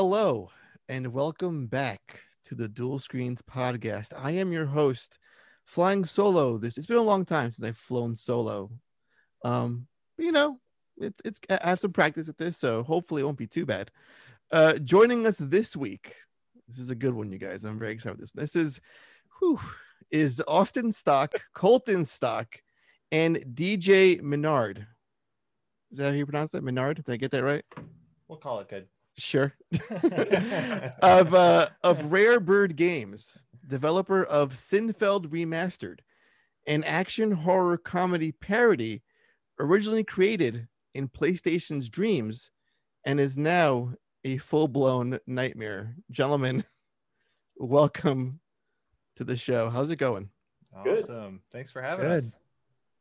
Hello, and welcome back to the Duel Screens podcast. I am your host, flying solo. This it's been a long time since I've flown solo. Um, but you know, it's it's I have some practice at this, so hopefully it won't be too bad. Uh, joining us this week, this is a good one, you guys. I'm very excited. This this is, whew, is Austin Stock, Colton Stock, and DJ Minard. Is that how you pronounce that? Minard? Did I get that right? We'll call it good. Sure. of uh, of RareBird Games, developer of Sinfeld Remastered, an action horror comedy parody originally created in PlayStation's Dreams and is now a full-blown nightmare. Gentlemen, welcome to the show. How's it going? Awesome. Good. Thanks for having Good. us.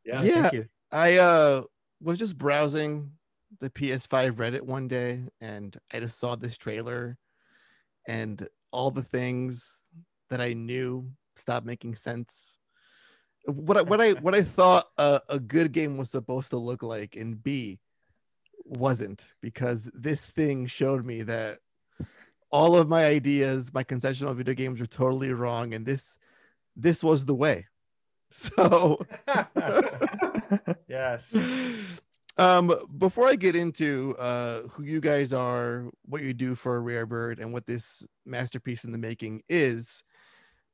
Yeah. Thank you. I uh was just browsing the PS5 Reddit one day and I just saw this trailer and all the things that I knew stopped making sense. What I, what I what I thought a, a good game was supposed to look like and be wasn't because this thing showed me that all of my ideas, my conception of video games were totally wrong and this this was the way. So yes. Um, before I get into uh, who you guys are, what you do for a rare bird, and what this masterpiece in the making is,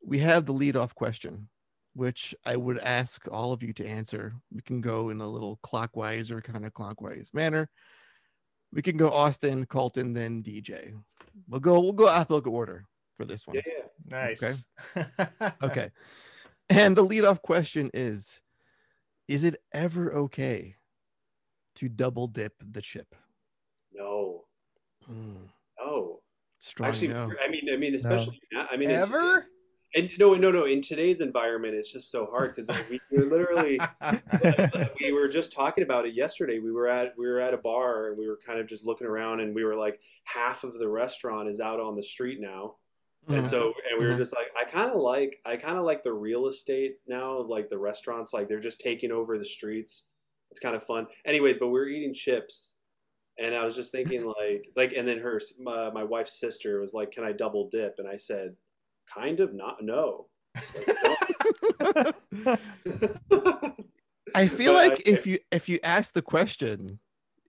we have the lead off question, which I would ask all of you to answer. We can go in a little clockwise or kind of clockwise manner. We can go Austin, Colton, then DJ. We'll go. We'll go alphabetical order for this one. Yeah, yeah. Nice. Okay. Okay. And the lead off question is: Is it ever okay to double dip the chip? No, Mm, no. strong Actually, no. I mean, I mean, especially now. I mean, in Ever? and no, no, no. In today's environment, it's just so hard because like, we were literally. we were just talking about it yesterday. We were at we were at a bar and we were kind of just looking around and we were like half of the restaurant is out on the street now. And Mhm. so and we were Mhm. just like I kind of like I kind of like the real estate now of like the restaurants like they're just taking over the streets. It's kind of fun. Anyways, but we were eating chips and I was just thinking like like and then her my, my wife's sister was like can I double dip and I said kind of not no. Like. I feel But like if you if you ask the question,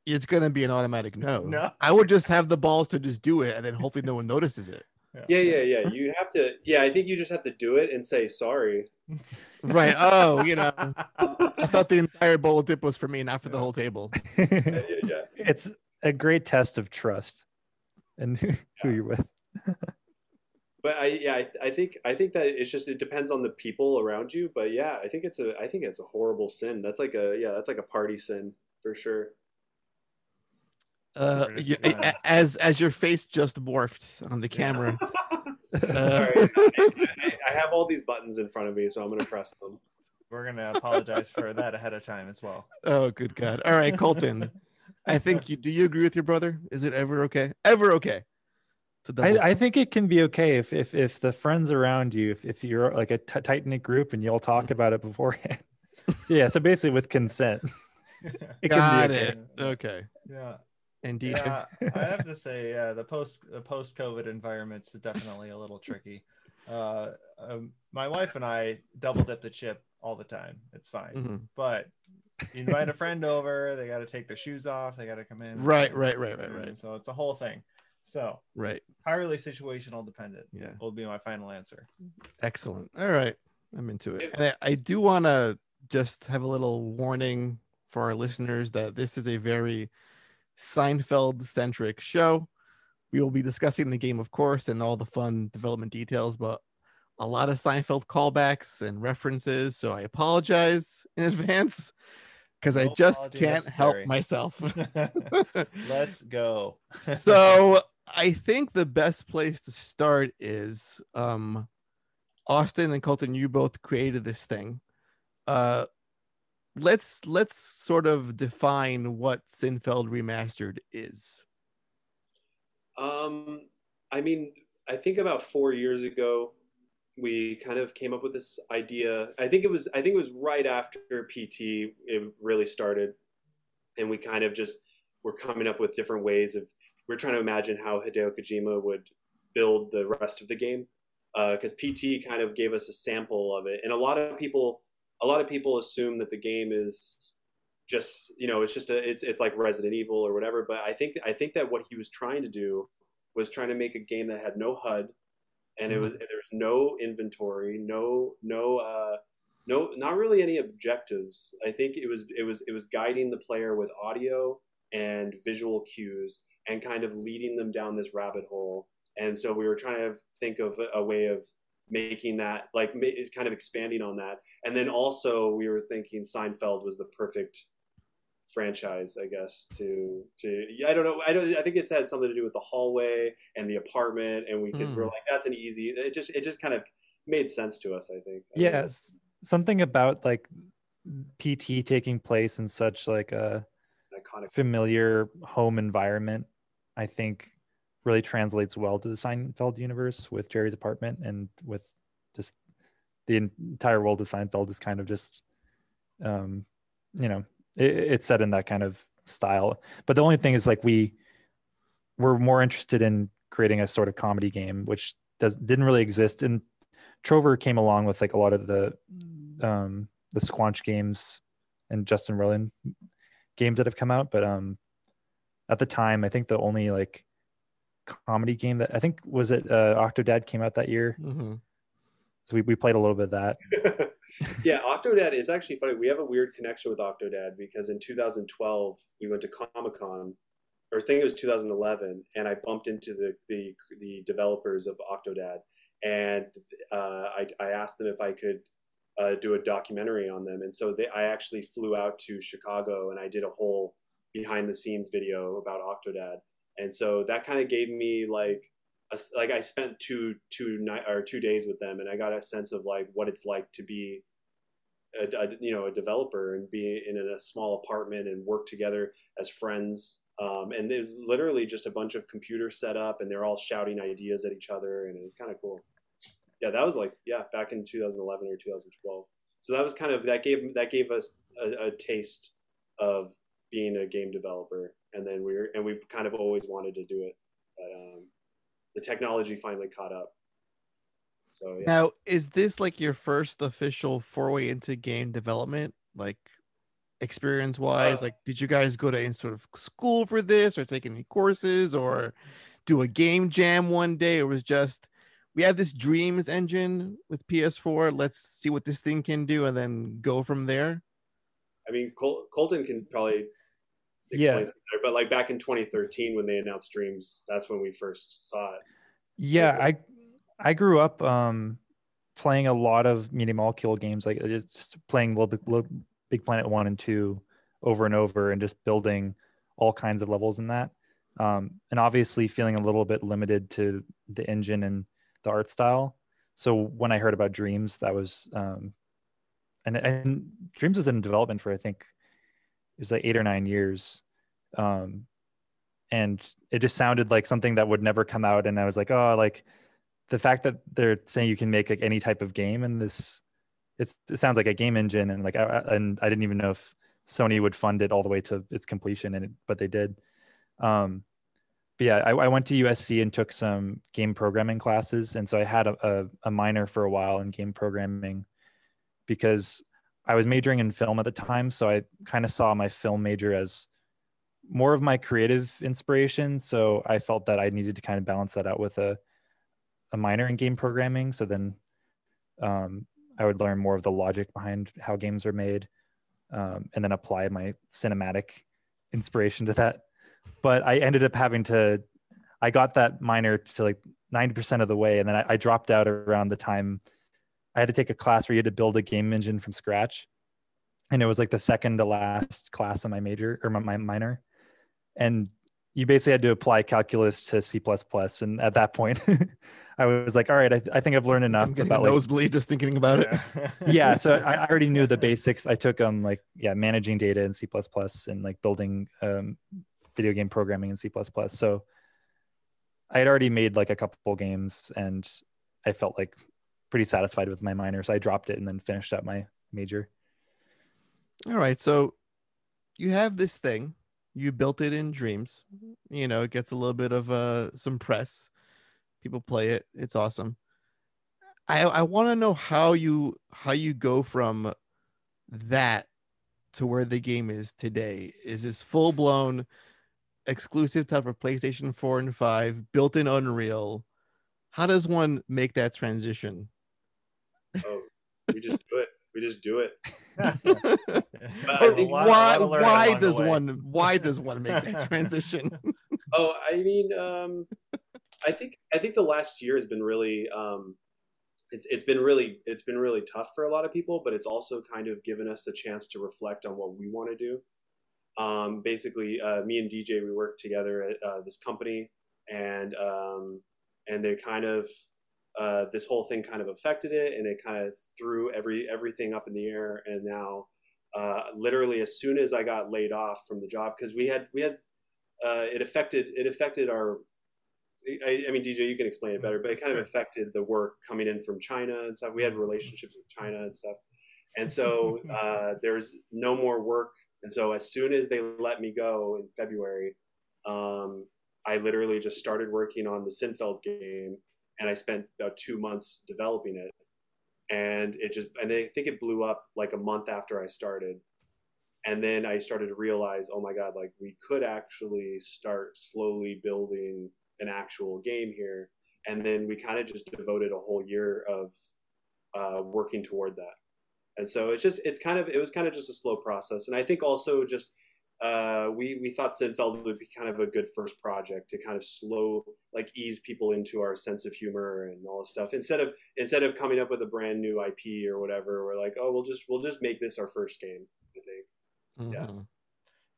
it's gonna be an automatic no. No. I would just have the balls to just do it, and then hopefully no one notices it. Yeah, yeah, yeah. You have to. Yeah, I think you just have to do it and say sorry. Right? Oh, you know, I thought the entire bowl of dip was for me, not for the whole table. Yeah, yeah, yeah. it's a great test of trust and who, who you're with. But I, yeah, I, I think I think that it's just it depends on the people around you. But yeah, I think it's a I think it's a horrible sin. That's like a yeah, that's like a party sin for sure. Uh, British you- as as your face just morphed on the camera. All Uh, right, I, I have all these buttons in front of me, so I'm gonna press them. We're gonna apologize for that ahead of time as well. oh, good God! All right, Colton. I think you do. You agree with your brother? Is it ever okay? Ever okay? To double I, I think it can be okay if if if the friends around you, if, if you're like a t- tight knit group and you'll talk about it beforehand. yeah, so basically with consent. It got can be okay. it. Okay. Yeah. Indeed. Yeah, I have to say, yeah, the post the post COVID environment's definitely a little tricky. Uh, um, my wife and I double dip the chip all the time. It's fine, Mhm. but you invite a friend over, they got to take their shoes off, they got to come in. Right, right, right, right, right. So it's a whole thing. So Right. entirely situational dependent. Yeah. will be my final answer. Excellent. All right. I'm into it. And I, I do want to just have a little warning for our listeners that this is a very Seinfeld centric show. We will be discussing the game, of course, and all the fun development details, but a lot of Seinfeld callbacks and references. So I apologize in advance because I just can't help myself. Let's go. so I think the best place to start is um Austin and Colton, you both created this thing. Uh let's let's sort of define what Sinfeld remastered is. Um, I mean, I think about four years ago, we kind of came up with this idea. I think it was I think it was right after PT it really started, and we kind of just were coming up with different ways of we are trying to imagine how Hideo Kojima would build the rest of the game. Because uh, PT kind of gave us a sample of it, and a lot of people, a lot of people assume that the game is just you know it's just a it's it's like Resident Evil or whatever. But I think I think that what he was trying to do was trying to make a game that had no HUD, and mm-hmm. it was there's no inventory, no no uh, no not really any objectives. I think it was it was it was guiding the player with audio and visual cues and kind of leading them down this rabbit hole and so we were trying to think of a way of making that like kind of expanding on that and then also we were thinking seinfeld was the perfect franchise i guess to to i don't know. I don't i think it's had something to do with the hallway and the apartment and we could mm. we're like that's an easy it just it just kind of made sense to us i think. Yes. Something about like pt taking place in such like a iconic. familiar home environment i think really translates well to the Seinfeld universe with Jerry's apartment and with just the entire world of Seinfeld is kind of just, um, you know, it, it's set in that kind of style. But the only thing is like we we're more interested in creating a sort of comedy game, which does didn't really exist. And Trover came along with like a lot of the um, the Squanch games and Justin Roiland games that have come out, but um, at the time, I think the only like comedy game that I think was it uh, Octodad came out that year. Mm-hmm. So we, we played a little bit of that. yeah, Octodad is actually funny. We have a weird connection with Octodad because in 2012 we went to Comic Con, or I think it was 2011, and I bumped into the the, the developers of Octodad, and uh, I, I asked them if I could uh, do a documentary on them, and so they, I actually flew out to Chicago and I did a whole behind the scenes video about Octodad and so that kind of gave me like like I spent two two night or two days with them, and I got a sense of like what it's like to be a, a you know a developer and be in a small apartment and work together as friends. Um, and there's literally just a bunch of computers set up, and they're all shouting ideas at each other, and it was kind of cool. Yeah, that was like yeah, back in 2011 or 2012. So that was kind of that gave that gave us a, a taste of being a game developer and then we're and we've kind of always wanted to do it, but um, the technology finally caught up. So yeah. now, is this like your first official foray into game development, like experience wise? Uh, like, did you guys go to any sort of school for this, or take any courses, or do a game jam one day, or was just we have this dreams engine with PS4. Let's see what this thing can do, and then go from there. I mean, Col- Colton can probably yeah. Better, but like back in 2013 when they announced Dreams, that's when we first saw it. Yeah, I I grew up um playing a lot of Media Molecule games, like just playing Little Big, Little Big Planet one and two over and over, and just building all kinds of levels in that. Um, and obviously feeling a little bit limited to the engine and the art style. So when I heard about Dreams, that was um, and and Dreams was in development for I think it was like eight or nine years. Um and it just sounded like something that would never come out. And i was like oh like the fact that they're saying you can make like any type of game and this it's it sounds like a game engine. And like I, and i didn't even know if sony would fund it all the way to its completion and it, but they did. Um but yeah I, I went to usc and took some game programming classes. And so i had a, a, a minor for a while in game programming because I was majoring in film at the time, so I kind of saw my film major as more of my creative inspiration. So I felt that I needed to kind of balance that out with a a minor in game programming. So then um, I would learn more of the logic behind how games are made, um, and then apply my cinematic inspiration to that. But I ended up having to. I got that minor to like ninety percent of the way, and then I, I dropped out around the time I had to take a class where you had to build a game engine from scratch. And it was like the second to last class in my major or my, my minor. And you basically had to apply calculus to C++. And at that point, I was like, all right, I, I think I've learned enough I'm about like, nosebleed just thinking about it. yeah. So I, I, already knew the basics. I took um like, yeah, managing data in C++ and like building um, video game programming in C++. So I had already made like a couple games and I felt like pretty satisfied with my minor, so I dropped it and then finished up my major. All right, so you have this thing, You built it in Dreams. You know, it gets a little bit of uh some press. People play it. It's awesome. I I want to know how you how you go from that to where the game is today. Is this full blown exclusive type of PlayStation 4 and 5, built in Unreal? How does one make that transition? Oh, we just do it. We just do it. why why does one why does one make that transition? oh, I mean, um, I think I think the last year has been really um, it's it's been really it's been really tough for a lot of people, but it's also kind of given us a chance to reflect on what we want to do. Um, basically, uh, me and DJ we work together at uh, this company, and um, and they kind of uh, this whole thing kind of affected it, and it kind of threw every everything up in the air. And now, uh, literally, as soon as I got laid off from the job, because we had we had uh, it affected it affected our I, I, mean, DJ, you can explain it better, but it kind of affected the work coming in from China and stuff. We had relationships with China and stuff. And so uh, there's no more work. And so as soon as they let me go in February, um, I literally just started working on the Sinfeld game and I spent about two months developing it. And it just, and I think it blew up like a month after I started. And then I started to realize, oh my God, like we could actually start slowly building an actual game here. And then we kind of just devoted a whole year of uh, working toward that. And so it's just it's kind of it was kind of just a slow process. And I think also just uh, we we thought Sinfeld would be kind of a good first project to kind of slow like ease people into our sense of humor and all this stuff instead of instead of coming up with a brand new IP or whatever. We're like, oh, we'll just we'll just make this our first game. I think, mm-hmm. yeah.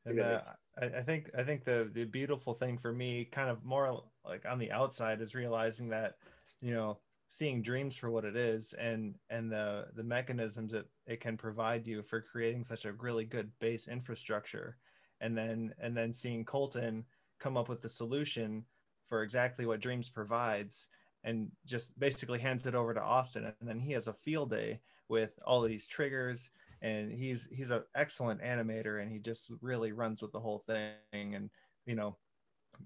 And uh, I, I think I think the the beautiful thing for me, kind of more like on the outside, is realizing that you know seeing dreams for what it is and and the the mechanisms that it can provide you for creating such a really good base infrastructure. And then and then seeing colton come up with the solution for exactly what dreams provides and just basically hands it over to austin. And then he has a field day with all these triggers and he's he's an excellent animator and he just really runs with the whole thing. And you know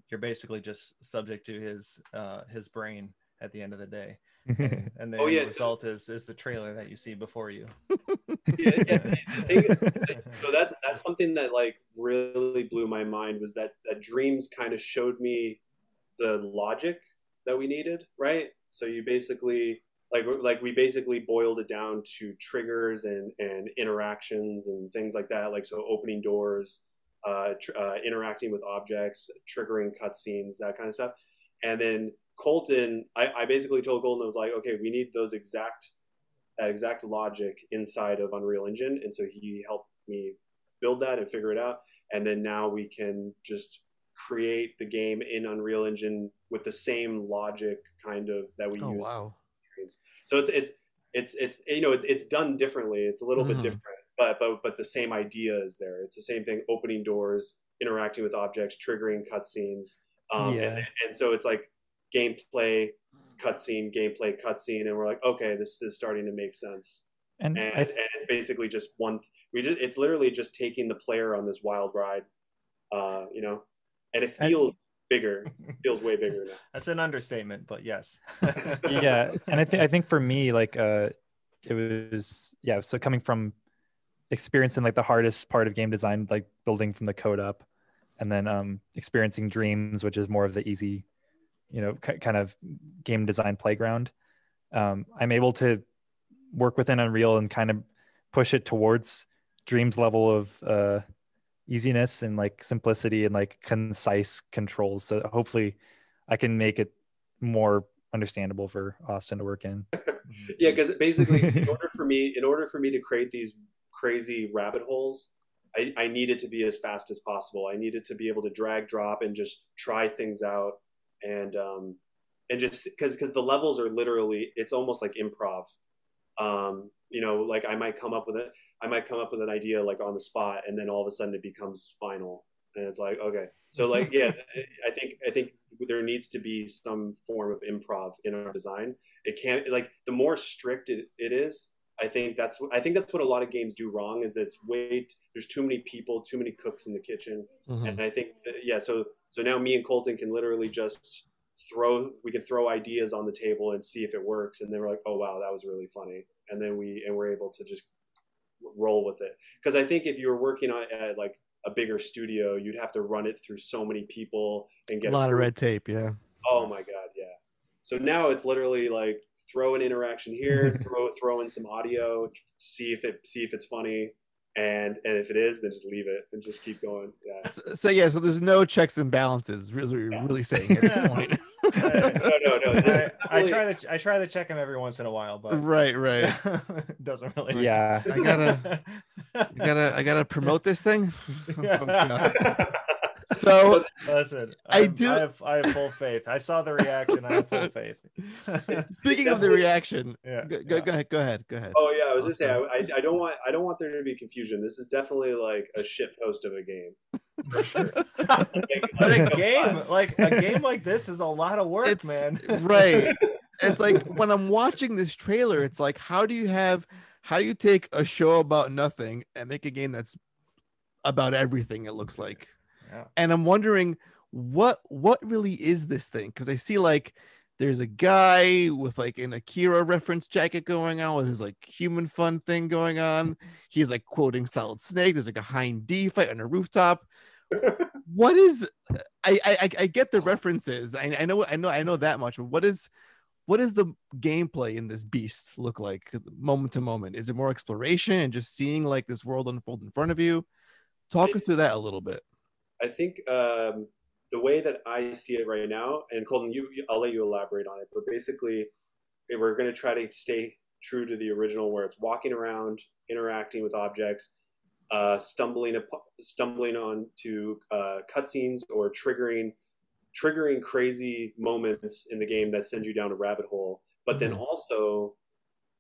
you're basically just subject to his uh his brain at the end of the day and, the oh, yeah, result so, is is the trailer that you see before you. Yeah, yeah. so that's that's something that like really blew my mind was that that dreams kind of showed me the logic that we needed right? So you basically like like we basically boiled it down to triggers and and interactions and things like that like so opening doors uh, tr- uh, interacting with objects triggering cutscenes that kind of stuff. And then colton I, I basically told colton i was like okay we need those exact that exact logic inside of unreal engine and so he helped me build that and figure it out and then now we can just create the game in unreal engine with the same logic kind of that we oh, use wow so it's it's it's it's you know it's it's done differently. It's a little mm-hmm. bit different, but but but the same idea is there. It's the same thing: opening doors, interacting with objects, triggering cutscenes. Um, yeah. and, and so it's like gameplay, cutscene, gameplay, cutscene, and we're like, okay, this is starting to make sense. And and, th- and basically just one. We just it's literally just taking the player on this wild ride, uh, you know, and it feels bigger feels way bigger now that's an understatement but yes yeah and i think i think for me like uh it was yeah so coming from experiencing like the hardest part of game design like building from the code up and then um experiencing dreams which is more of the easy you know k- kind of game design playground um i'm able to work within unreal and kind of push it towards dreams level of uh easiness and like simplicity and like concise controls. So hopefully I can make it more understandable for Austin to work in. yeah, because basically in order for me in order for me to create these crazy rabbit holes, I, I need it to be as fast as possible. I needed to be able to drag drop and just try things out and um and just because because the levels are literally it's almost like improv. Um, you know like i might come up with it i might come up with an idea like on the spot and then all of a sudden it becomes final and it's like okay so like yeah i think i think there needs to be some form of improv in our design it can't like the more strict it, it is I think that's I think that's what a lot of games do wrong is it's wait there's too many people too many cooks in the kitchen mm-hmm. and I think yeah so so now me and Colton can literally just throw we can throw ideas on the table and see if it works. And then we're like oh wow that was really funny. And then we and we're able to just roll with it. Because I think if you were working on at like a bigger studio you'd have to run it through so many people and get a lot of red tape yeah. Oh my god yeah. So now it's literally like throw an interaction here, throw throw in some audio, see if it see if it's funny, and and if it is, then just leave it and just keep going. Yeah. So, so yeah, so there's no checks and balances. Really, you're yeah. really saying at this point. Uh, no, no, no. I, I, try to I try to check them every once in a while, but right, right, doesn't really. Yeah, I gotta, I gotta, I gotta promote this thing. oh, so listen, I'm, i do. I have, I have full faith. I saw the reaction. I have full faith. Speaking of the reaction, yeah, go, yeah. go, ahead. Go ahead. Go ahead. Oh yeah, I was just saying. I, I don't want. I don't want there to be confusion. This is definitely like a shit post of a game. For sure. like, but a game like a game like this is a lot of work, it's, man. right. It's like when I'm watching this trailer, it's like, how do you have, how do you take a show about nothing and make a game that's about everything? It looks like. And I'm wondering what what really is this thing? Because I see like there's a guy with like an Akira reference jacket going on with his like human fun thing going on. He's like quoting Solid Snake. There's like a hind D fight on a rooftop. what is I, I I get the references. I, I know I know I know that much, but what is what does the gameplay in this beast look like moment to moment? Is it more exploration and just seeing like this world unfold in front of you? Talk us through that a little bit. I think um, the way that I see it right now, and Colton, you, I'll let you elaborate on it, but basically, we're going to try to stay true to the original, where it's walking around, interacting with objects, uh, stumbling stumbling onto uh, cutscenes or triggering triggering crazy moments in the game that send you down a rabbit hole. But mm-hmm. then also,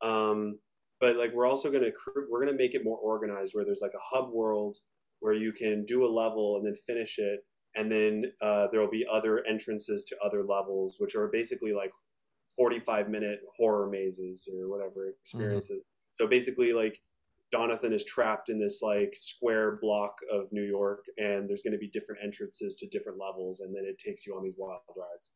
um, but like we're also gonna we're gonna make it more organized, where there's like a hub world where you can do a level and then finish it and then uh, there will be other entrances to other levels which are basically like 45 minute horror mazes or whatever mm-hmm. experiences mm-hmm. so basically like Donathan is trapped in this like square block of New York, and there's going to be different entrances to different levels, and then it takes you on these wild rides.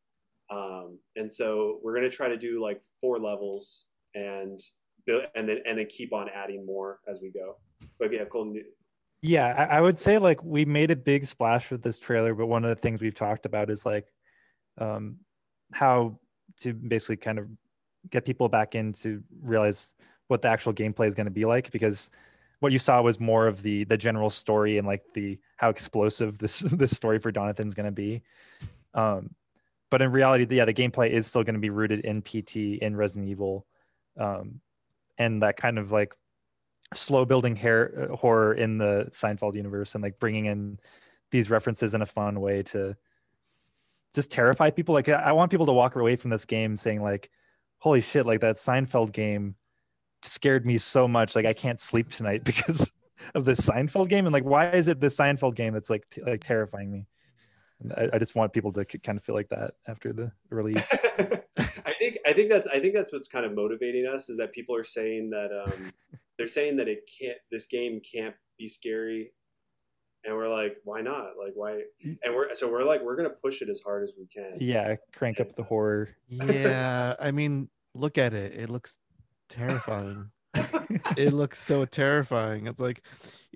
Um, and so we're going to try to do like four levels, and build, and then and then keep on adding more as we go. But yeah, Colton, yeah, I, I, would say like we made a big splash with this trailer, but one of the things we've talked about is like um, how to basically kind of get people back in to realize what the actual gameplay is going to be like because what you saw was more of the the general story and like the how explosive this this story for Donathan's going to be. Um, but in reality, yeah, the gameplay is still going to be rooted in PT in Resident Evil, um, and that kind of like slow building hair, uh, horror in the Seinfeld universe and like bringing in these references in a fun way to just terrify people. Like I want people to walk away from this game saying like, "Holy shit! Like that Seinfeld game scared me so much. Like I can't sleep tonight because of the Seinfeld game." And like, why is it the Seinfeld game that's like t- like terrifying me? I, I, just want people to kind of feel like that after the release. I think I think that's I think that's what's kind of motivating us is that people are saying that um, they're saying that it can't this game can't be scary. And we're like why not? Like why? And we're so we're like we're gonna push it as hard as we can. Yeah crank up the horror. Yeah i mean look at it. It looks terrifying. It looks so terrifying. It's like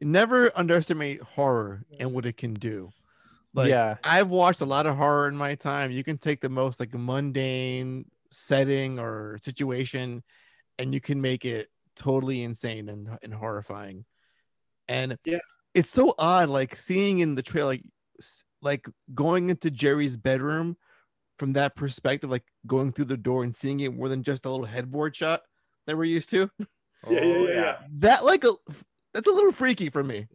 never underestimate horror and what it can do. Like yeah. I've watched a lot of horror in my time. You can take the most like mundane setting or situation and you can make it totally insane and, and horrifying. And yeah, it's so odd, like seeing in the trailer, like like going into Jerry's bedroom from that perspective, like going through the door and seeing it more than just a little headboard shot that we're used to. yeah, oh, yeah, yeah, That like a that's a little freaky for me.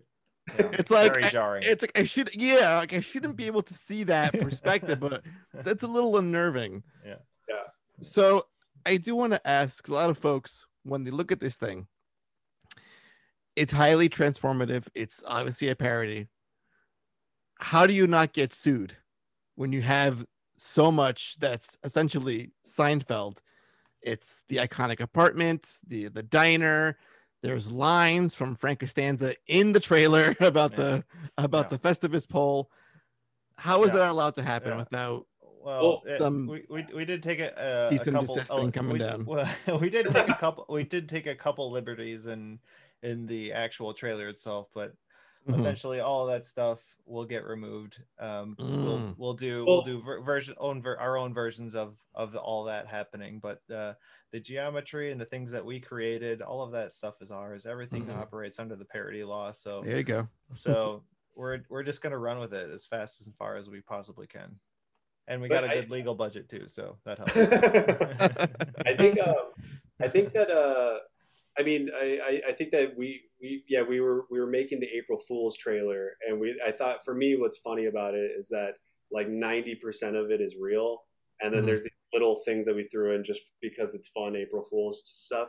Yeah, it's like very jarring. I, it's like I should, yeah, like I shouldn't be able to see that perspective, but that's a little unnerving. Yeah, yeah. So I do want to ask a lot of folks when they look at this thing, it's highly transformative. It's obviously a parody. How do you not get sued when you have so much that's essentially Seinfeld It's the iconic apartment, the the diner. There's lines from Frank Costanza in the trailer about yeah. the about yeah. the Festivus pole. How is yeah. that allowed to happen without well, it, we, we, we did take a, a, a couple thing coming we, down. Well, we did take a couple we did take a couple liberties in in the actual trailer itself, but mm-hmm. essentially all of that stuff will get removed. Um, mm. We'll we'll do well, we'll do ver- version own ver- our own versions of of the, all that happening, but uh, the geometry and the things that we created, all of that stuff is ours. Everything mm-hmm. operates under the parody law. So there you go. so we're we're just gonna run with it as fast as far as we possibly can and we but got a good I, legal budget too, so that helps. I think um, I think that uh, I mean I, I think that we, we yeah we were we were making the April Fools trailer, and we I thought for me what's funny about it is that like ninety percent of it is real, and then mm-hmm. there's these little things that we threw in just because it's fun April Fools stuff,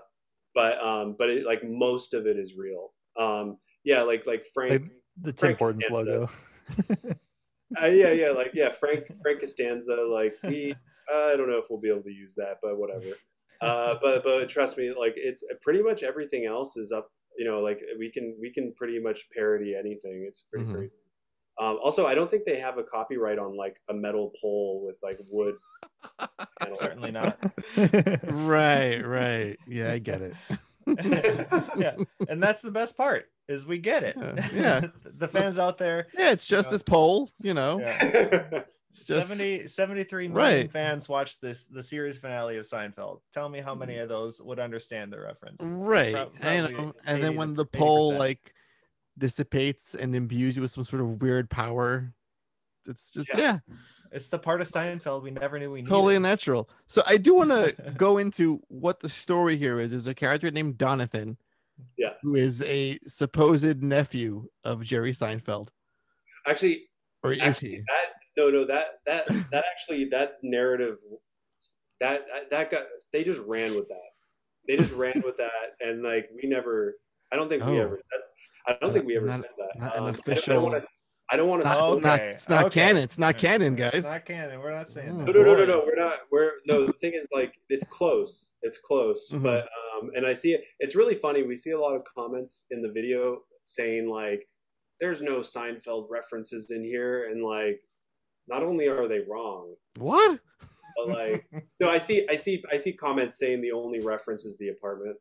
but um but it, like most of it is real. Um yeah like like Frank like the Tim Hortons logo. uh, yeah, yeah, like yeah, Frank Frank Costanza, like we, I don't know if we'll be able to use that, but whatever. Uh, but but trust me, like it's pretty much everything else is up. You know, like we can we can pretty much parody anything. It's pretty mm-hmm. Um, also, I don't think they have a copyright on like a metal pole with like wood. Certainly not. right, right. Yeah, I get it. Yeah, and that's the best part is we get it. Yeah, yeah. the fans out there. Yeah, it's just you know, this pole, you know. Yeah. Just... 70, 73 million right. fans watched this the series finale of Seinfeld. Tell me how many mm. of those would understand the reference. Right. Pro- and, and then when the pole like dissipates and imbues you with some sort of weird power, it's just yeah. yeah. It's the part of Seinfeld we never knew we needed. Totally natural. So I do want to go into what the story here is. is. a character named Donathan yeah, who is a supposed nephew of Jerry Seinfeld. Actually, or is actually, he? That, no, no, that that that actually that narrative that that got they just ran with that. They just ran with that, and like we never. I don't think oh. we ever. I don't think we ever not, said that. Not um, an official. I don't want to. It's not. It's not okay. canon. It's not canon, guys. It's not canon. We're not saying. No, no, no, no, no. We're not. We're no. The thing is, like, it's close. It's close. Mm-hmm. But um, and I see it. It's really funny. We see a lot of comments in the video saying like, "There's no Seinfeld references in here," and like, not only are they wrong. What? But like, no, I see. I see. I see comments saying the only reference is the apartment.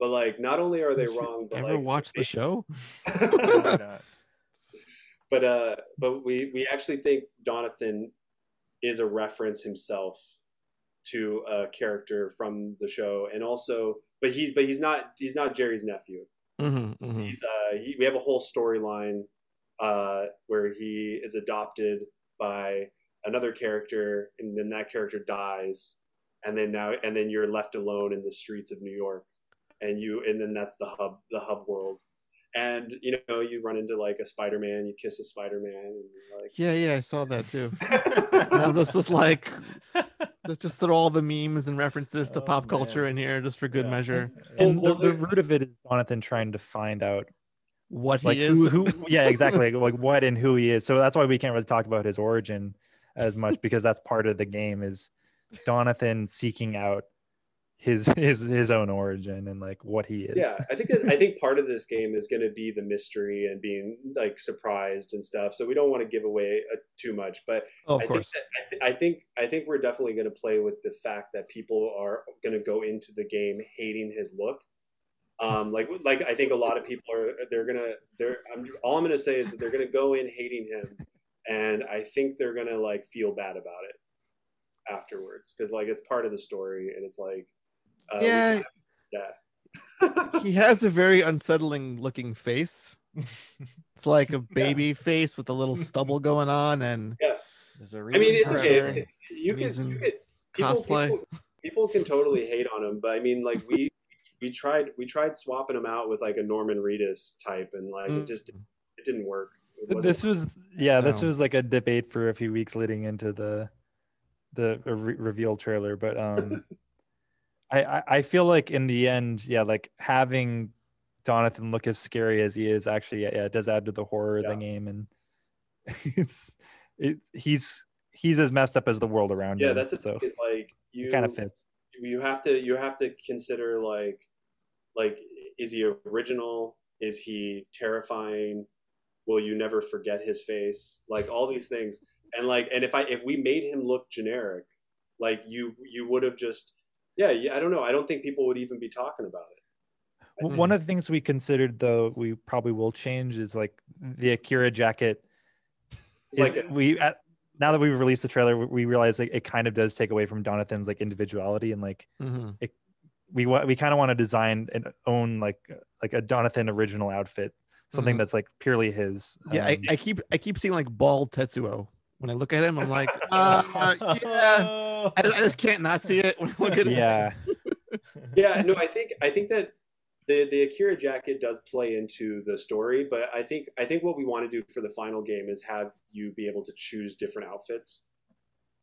But like, not only are they wrong, but ever like, watch the show? but uh, but we we actually think Donathan is a reference himself to a character from the show, and also, but he's but he's not he's not Jerry's nephew. Mm-hmm, mm-hmm. He's uh, he, we have a whole storyline uh, where he is adopted by another character, and then that character dies, and then now and then you're left alone in the streets of New York, and you and then that's the hub the hub world and you know you run into like a spider-man you kiss a spider-man and like yeah yeah i saw that too and this was like let's just throw all the memes and references to oh, pop man. culture in here just for good yeah. measure and well, the, the, root of it is Donathan trying to find out what like he is who, who yeah exactly like what and who he is so that's why we can't really talk about his origin as much because that's part of the game is Donathan seeking out his his his own origin and like what he is. Yeah, I think that, I think part of this game is going to be the mystery and being like surprised and stuff. So we don't want to give away uh, too much, but oh, of I course, think that, I, I think I think we're definitely going to play with the fact that people are going to go into the game hating his look. Um, like like I think a lot of people are they're gonna they're I'm, all I'm gonna say is that they're gonna go in hating him, and I think they're gonna like feel bad about it afterwards because like it's part of the story and it's like uh, yeah. Yeah. he has a very unsettling looking face. It's like a baby yeah. face with a little stubble going on, and yeah. I mean, it's okay. You can, you can people, cosplay. People, people can totally hate on him, but I mean, like we we tried we tried swapping him out with like a Norman Reedus type, and like mm. it just it didn't work. It this was yeah, this was like a debate for a few weeks leading into the the re- reveal trailer, but um I, I feel like in the end, yeah, like having Donathan look as scary as he is actually, yeah, yeah it does add to the horror yeah. of the game, and it's it he's he's as messed up as the world around yeah, him. Yeah, that's so like you kind of fits. you have to you have to consider like like is he original? Is he terrifying? Will you never forget his face? Like all these things. And like and if I if we made him look generic, like you you would have just yeah, yeah, I don't know. I don't think people would even be talking about it. One of the things we considered, though, we probably will change is like the Akira jacket. Is like a, we at, now that we've released the trailer, we realize like, it kind of does take away from Donathan's like individuality and like mm-hmm. it, we we kind of want to design and own like like a Donathan original outfit, something mm-hmm. that's like purely his. Yeah, um, I, I keep I keep seeing like bald Tetsuo when I look at him, I'm like, uh, yeah, I just, I just, can't not see it. yeah, yeah. No, I think I think that the the Akira jacket does play into the story, but I think I think what we want to do for the final game is have you be able to choose different outfits,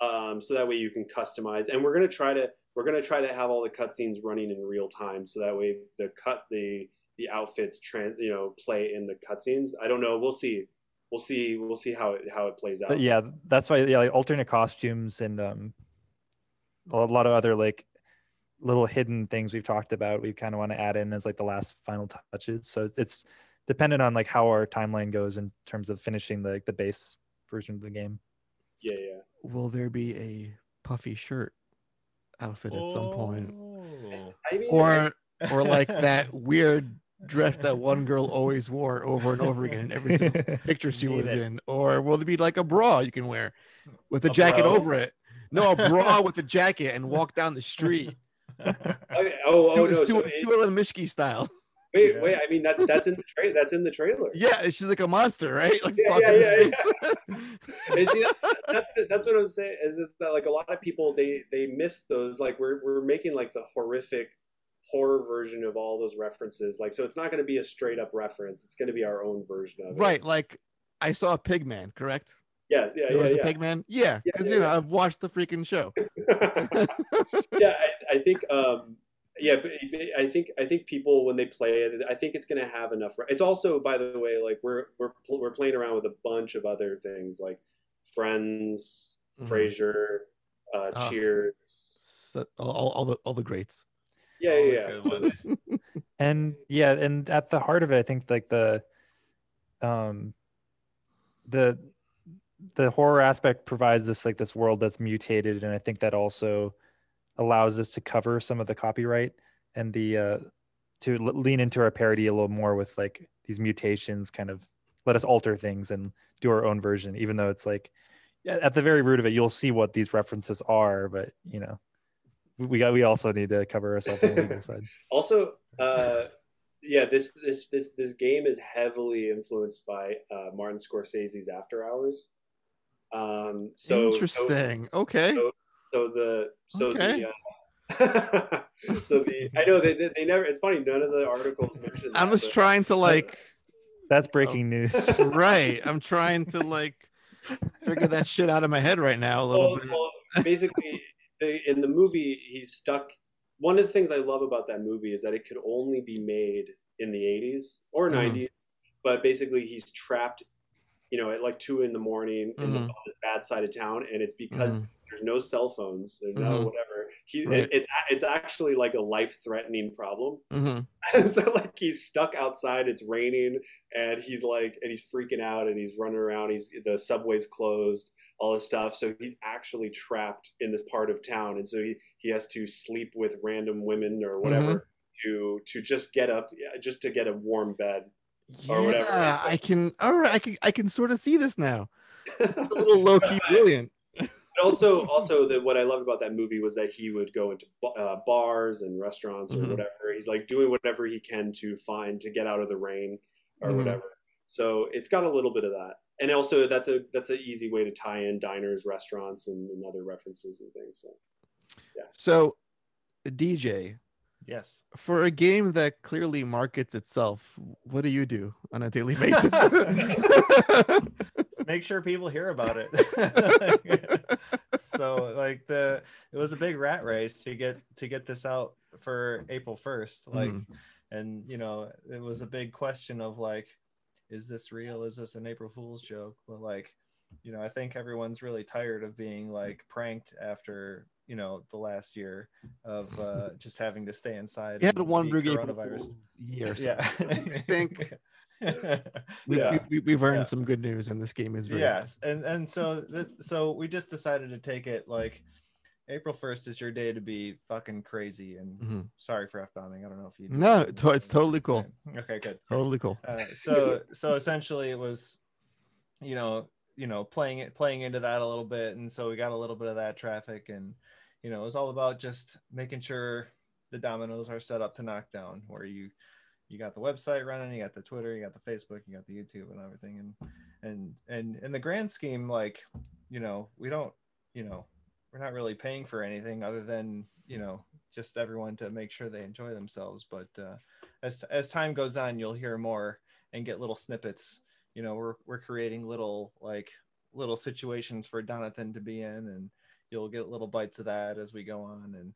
um, so that way you can customize. And we're gonna try to we're gonna try to have all the cutscenes running in real time, so that way the cut the the outfits trend you know play in the cutscenes. I don't know. We'll see. We'll see. We'll see how it how it plays out. But yeah, that's why yeah, like alternate costumes and um, a lot of other like little hidden things we've talked about we kind of want to add in as like the last final touches so it's dependent on like how our timeline goes in terms of finishing the the base version of the game yeah yeah will there be a puffy shirt outfit at some point oh. I mean, or or like that weird dress that one girl always wore over and over again in every single picture she was it. in or will there be like a bra you can wear with a, a jacket bro? over it no a bra with a jacket and walk down the street okay. Oh, oh, no, Sue, Sue Ellen Mischke style. Wait, yeah. wait. I mean, that's that's in the trailer. That's in the trailer. Yeah, she's like a monster, right? Like yeah, yeah, yeah, yeah. see, that's, that's, that's what I'm saying. Is this that like a lot of people they they miss those. Like we're we're making like the horrific horror version of all those references. Like so, it's not going to be a straight up reference. It's going to be our own version of it. Right. Like I saw a Pigman, correct? Yes, yeah, there yeah, was yeah. a Pigman. Yeah, because yeah, yeah, you know I've watched the freaking show. yeah, I, I think. um yeah, I think I think people when they play it, I think it's going to have enough. It's also, by the way, like we're we're we're playing around with a bunch of other things like Friends, mm-hmm. Frasier, uh, oh. Cheers, so, all, all the all the greats. Yeah, yeah. yeah. and yeah, and at the heart of it, I think like the, um, the the horror aspect provides us like this world that's mutated and i think that also allows us to cover some of the copyright and the uh to l- lean into our parody a little more with like these mutations kind of let us alter things and do our own version even though it's like at the very root of it you'll see what these references are but you know we got we also need to cover ourselves on the legal side also uh yeah this this this this game is heavily influenced by uh martin scorsese's after hours um, so interesting. So, okay. So, so, the so okay. the uh, so the I know they they never. It's funny. None of the articles mentioned. I'm just trying to like. That's breaking oh. news. right. I'm trying to like figure that shit out of my head right now a little well, bit. Well, basically, in the movie, he's stuck. One of the things I love about that movie is that it could only be made in the 80s or 90s, mm. but basically he's trapped you know, at like two in the morning mm-hmm. in the, mm-hmm. the, bad side of town, and it's because mm-hmm. there's no cell phones, there's no mm-hmm. whatever. He, right. it, it's it's actually like a life threatening problem, mm-hmm. and so like he's stuck outside. It's raining, and he's like, and he's freaking out, and he's running around. He's the subway's closed, all this stuff. So he's actually trapped in this part of town, and so he he has to sleep with random women or whatever. Mm-hmm. To, to just get up, just to get a warm bed, or whatever. Yeah, I can. All right, I can. I can sort of see this now. It's a little low key brilliant. Also, also that what I loved about that movie was that he would go into uh, bars and restaurants or mm-hmm. whatever. He's like doing whatever he can to find to get out of the rain or mm-hmm. whatever. So it's got a little bit of that, and also that's a that's an easy way to tie in diners, restaurants, and, and other references and things. So, yeah. So, DJ, Yes. For a game that clearly markets itself, what do you do on a daily basis? Make sure people hear about it. So like the it was a big rat race to get to get this out for April 1st. Like mm. and you know, it was a big question of like is this real? Is this an April Fool's joke? But like, you know, I think everyone's really tired of being like pranked after you know the last year of uh, just having to stay inside. You had one brigade year. So yeah, I think. we, yeah. we, have earned yeah. some good news, and this game is very yes, and and so th- so we just decided to take it like April 1st is your day to be fucking crazy. And mm-hmm. sorry for F bombing. I don't know if you. No, it's totally cool. Okay, good. Totally cool. Uh, so, so essentially it was, you know, you know, playing it, playing into that a little bit. And so we got a little bit of that traffic and, you know, it was all about just making sure the dominoes are set up to knock down where you, you got the website running, you got the Twitter, you got the Facebook, you got the YouTube and everything. And, and, and in the grand scheme, like, you know, we don't, you know, we're not really paying for anything other than you know just everyone to make sure they enjoy themselves. But uh, as as time goes on you'll hear more and get little snippets. You know we're we're creating little like little situations for Donathan to be in and you'll get little bites of that as we go on. And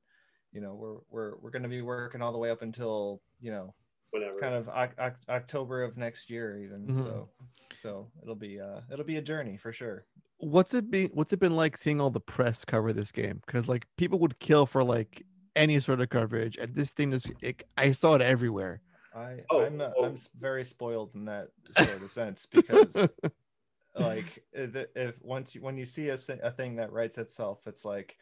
you know we're we're we're going to be working all the way up until you know whatever. kind of o- o- October of next year even mm-hmm. so so it'll be uh it'll be a journey for sure. What's it been what's it been like seeing all the press cover this game? Because like people would kill for like any sort of coverage and this thing is it, i saw it everywhere. I oh, i'm uh, oh. i'm very spoiled in that sort of sense because like if once you, when you see a, a thing that writes itself it's like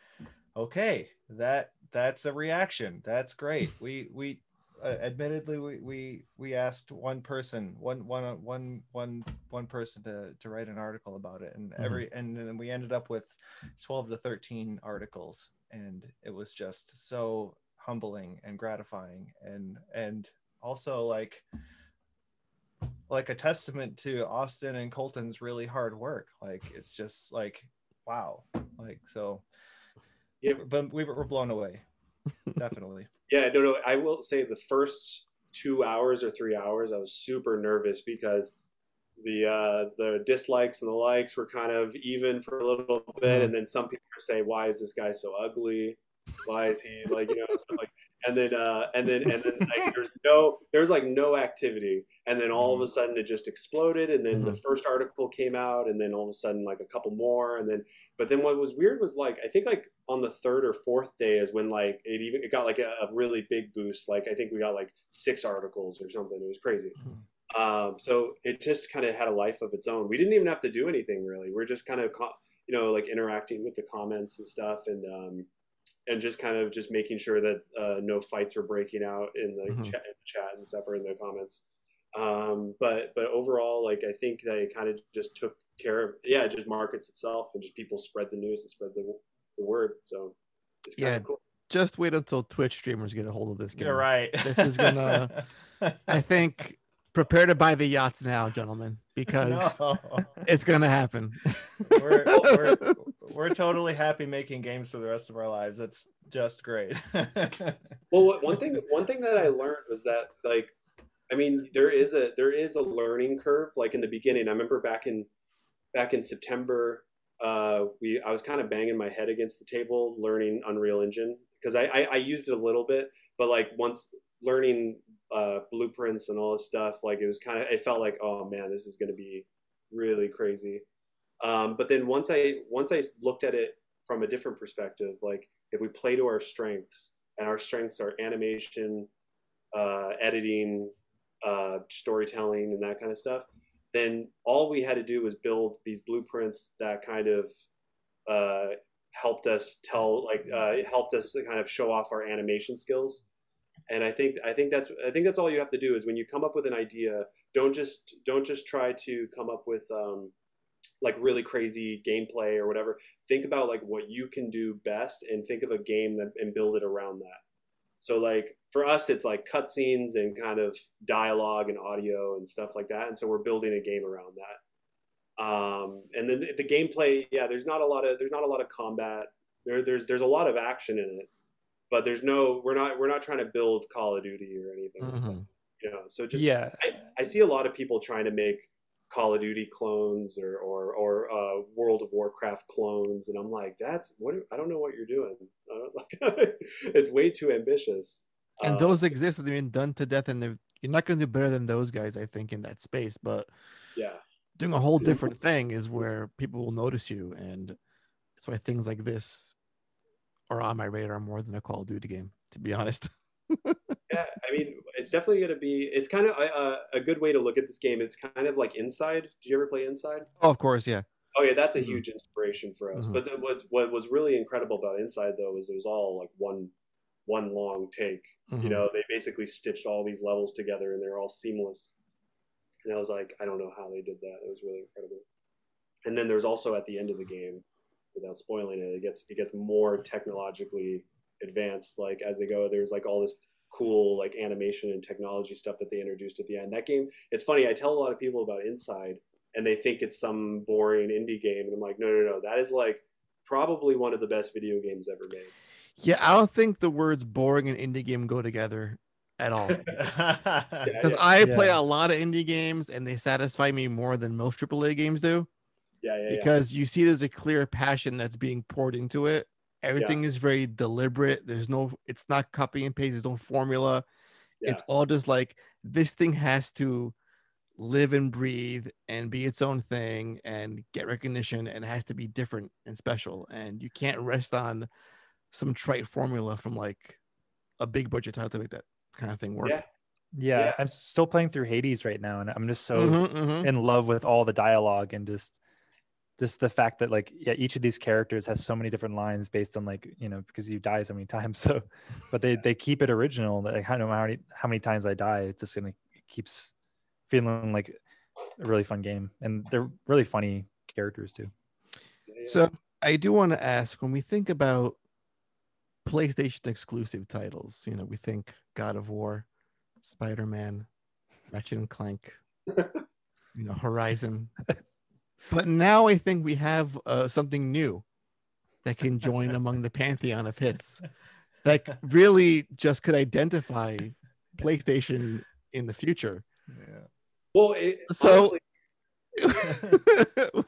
okay that that's a reaction. That's great. We we uh, admittedly we, we we asked one person one one one one one person to to write an article about it. And mm-hmm. every and then we ended up with 12 to 13 articles. And it was just so humbling and gratifying. And and also like like a testament to Austin and Colton's really hard work. Like it's just like wow. Like so yeah. but we were blown away. Definitely yeah, no, no. I will say the first two hours or three hours, I was super nervous because the uh, the dislikes and the likes were kind of even for a little bit, mm-hmm. and then some people say, "Why is this guy so ugly? Why is he like you know stuff like?" And then uh, and then and then like, there's no there's like no activity, and then all of a mm-hmm. sudden it just exploded, and then mm-hmm. the first article came out, and then all of a sudden like a couple more, and then but then what was weird was like I think like on the third or fourth day is when like it even it got like a, a really big boost. Like I think we got like six articles or something. It was crazy. Mm-hmm. Um, so it just kind of had a life of its own. We didn't even have to do anything really. We're just kind of you know like interacting with the comments and stuff, and um, and just kind of just making sure that uh, no fights are breaking out in the, mm-hmm. chat, in the chat and stuff or in the comments. Um, but but overall, like I think they kind of just took care of yeah, it just markets itself and just people spread the news and spread the the word. So yeah, cool. just wait until Twitch streamers get a hold of this game. You're right. This is gonna. I think prepare to buy the yachts now, gentlemen, because no. it's gonna happen. We're, we're, we're totally happy making games for the rest of our lives. That's just great. well, one thing one thing that I learned was that like, I mean, there is a there is a learning curve. Like in the beginning, I remember back in back in September uh, we I was kind of banging my head against the table learning Unreal Engine because I, I, I used it a little bit, but like once learning uh, blueprints and all this stuff, like it was kind of it felt like oh man, this is going to be really crazy. Um, but then once I once I looked at it from a different perspective, like if we play to our strengths, and our strengths are animation, uh, editing, uh, storytelling, and that kind of stuff, then all we had to do was build these blueprints that kind of uh, helped us tell like uh, helped us to kind of show off our animation skills and i think i think that's i think that's all you have to do is when you come up with an idea don't just don't just try to come up with um, like really crazy gameplay or whatever think about like what you can do best and think of a game that, and build it around that so like for us, it's like cutscenes and kind of dialogue and audio and stuff like that. And so we're building a game around that. Um, and then the, the gameplay, yeah, there's not a lot of there's not a lot of combat. There, there's there's a lot of action in it, but there's no we're not we're not trying to build Call of Duty or anything. Mm-hmm. You know, so just yeah, I, I see a lot of people trying to make Call of Duty clones or or, or uh, World of Warcraft clones, and I'm like, that's what I don't know what you're doing. Like, it's way too ambitious. And uh, those exist; they've been done to death, and you're not going to do better than those guys, I think, in that space. But yeah, doing a whole different thing is where people will notice you, and that's why things like this are on my radar more than a Call of Duty game, to be honest. yeah, I mean, it's definitely going to be. It's kind of a, a, good way to look at this game. It's kind of like Inside. Did you ever play Inside? Oh, of course, yeah. Oh yeah, that's a mm-hmm. huge inspiration for us. Mm-hmm. But what's what was really incredible about Inside though is it was all like one one long take. Mm-hmm. You know, they basically stitched all these levels together and they're all seamless. And I was like, I don't know how they did that. It was really incredible. And then there's also at the end of the game, without spoiling it, it gets it gets more technologically advanced. Like as they go, there's like all this cool like animation and technology stuff that they introduced at the end. That game, it's funny. I tell a lot of people about Inside, and they think it's some boring indie game, and I'm like, no, no, no. That is like probably one of the best video games ever made. Yeah, I don't think the words boring and indie game go together at all. Because yeah, I yeah. play a lot of indie games and they satisfy me more than most AAA games do. Yeah, yeah. Because you see there's a clear passion that's being poured into it. Everything is very deliberate. There's no, it's not copy and paste, there's no formula. It's all just like this thing has to live and breathe and be its own thing and get recognition and it has to be different and special. And you can't rest on some trite formula from like a big budget title to make that kind of thing work. Yeah. Yeah, yeah. I'm still playing through Hades right now, and I'm just so mm-hmm, mm-hmm. in love with all the dialogue and just just the fact that like yeah each of these characters has so many different lines based on like you know because you die so many times so but they they keep it original like i don't know how many how many times i die it's just gonna it keeps feeling like a really fun game and they're really funny characters too so i do want to ask when we think about PlayStation exclusive titles. You know, we think God of War, Spider Man, Ratchet and Clank, you know, Horizon. But now I think we have uh, something new that can join among the pantheon of hits that really just could identify PlayStation in the future. Yeah. Well, it, so honestly,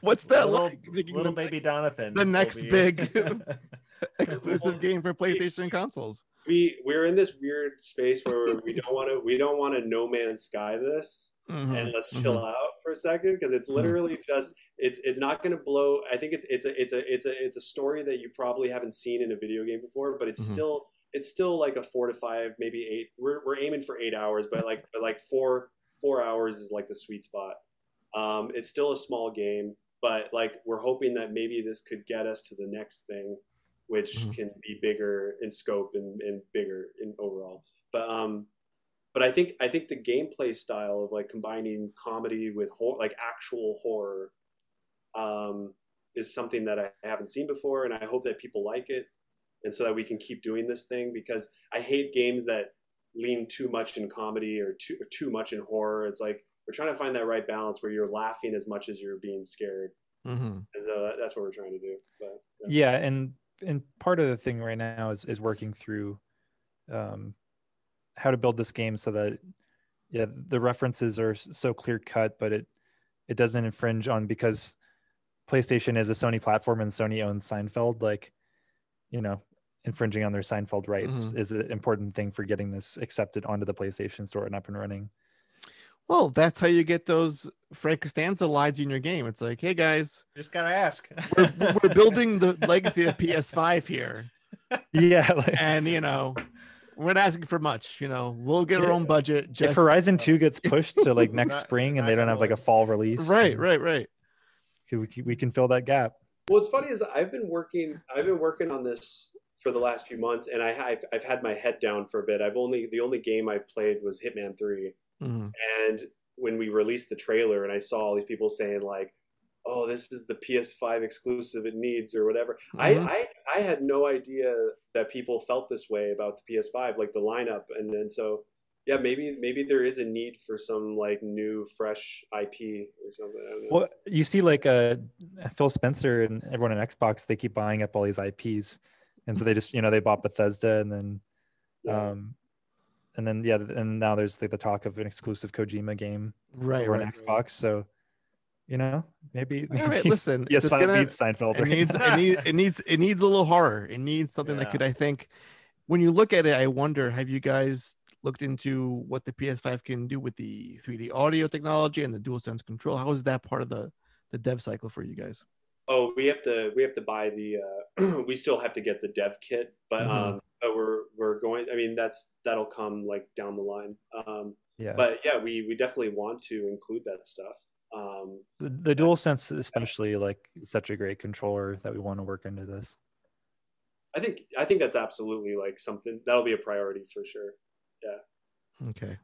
What's that little, like? Little baby Donathan. The next be... big exclusive game for PlayStation consoles. We we're in this weird space where we don't want to we don't want to No Man's Sky this. Mm-hmm. and let's chill mm-hmm. out for a second because it's mm-hmm. literally mm-hmm. just it's it's not going to blow i think it's it's a it's a it's a it's a story that you probably haven't seen in a video game before but it's mm-hmm. still it's still like a four to five maybe eight we're, we're aiming for eight hours but like but like four four hours is like the sweet spot um, it's still a small game, but like we're hoping that maybe this could get us to the next thing, which mm-hmm. can be bigger in scope and, and bigger in overall. But um, but I think I think the gameplay style of like combining comedy with horror, like actual horror, um, is something that I haven't seen before, and I hope that people like it, and so that we can keep doing this thing because I hate games that lean too much in comedy or too or too much in horror. It's like we're trying to find that right balance where you're laughing as much as you're being scared. Mm-hmm. And uh, that's what we're trying to do. But yeah. yeah, and and part of the thing right now is is working through um, how to build this game so that yeah the references are so clear cut, but it it doesn't infringe on because PlayStation is a Sony platform and Sony owns Seinfeld. Like you know, infringing on their Seinfeld rights mm-hmm. is an important thing for getting this accepted onto the PlayStation Store and up and running. Well, that's how you get those Frank Costanza lines in your game. It's like, hey guys, just gotta ask. we're, we're building the legacy of PS5 here. Yeah, like, and you know, we're not asking for much. You know, we'll get yeah. our own budget. Just... If Horizon Two gets pushed to like next spring and they don't have like a fall release, right, right, right, we we can fill that gap. Well, what's funny is I've been working. I've been working on this for the last few months, and I, have I've had my head down for a bit. I've only the only game I've played was Hitman Three Mm-hmm. And when we released the trailer, and I saw all these people saying like, "Oh, this is the PS5 exclusive it needs," or whatever. Mm-hmm. I, I I had no idea that people felt this way about the PS5, like the lineup, and then so yeah, maybe maybe there is a need for some like new, fresh IP or something. Well, you see, like uh, Phil Spencer and everyone on Xbox, they keep buying up all these IPs, and so they just you know they bought Bethesda, and then yeah. um, and then yeah, and now there's like the talk of an exclusive Kojima game right, right on Xbox. Right. So you know, maybe. All right, listen. yes, gonna, it needs Seinfeld. It right? needs, it needs, it needs, it needs a little horror. It needs something yeah. that could, I think, when you look at it, I wonder, have you guys looked into what the PS5 can do with the 3D audio technology and the DualSense control? How is that part of the the dev cycle for you guys? Oh, we have to we have to buy the uh, we still have to get the dev kit, but mm-hmm. um, but we're we're going. I mean, that's that'll come like down the line. Um, yeah. But yeah, we we definitely want to include that stuff. Um, the, the dual sense, especially, like such a great controller that we want to work into this. I think I think that's absolutely like something that'll be a priority for sure. Yeah. Okay.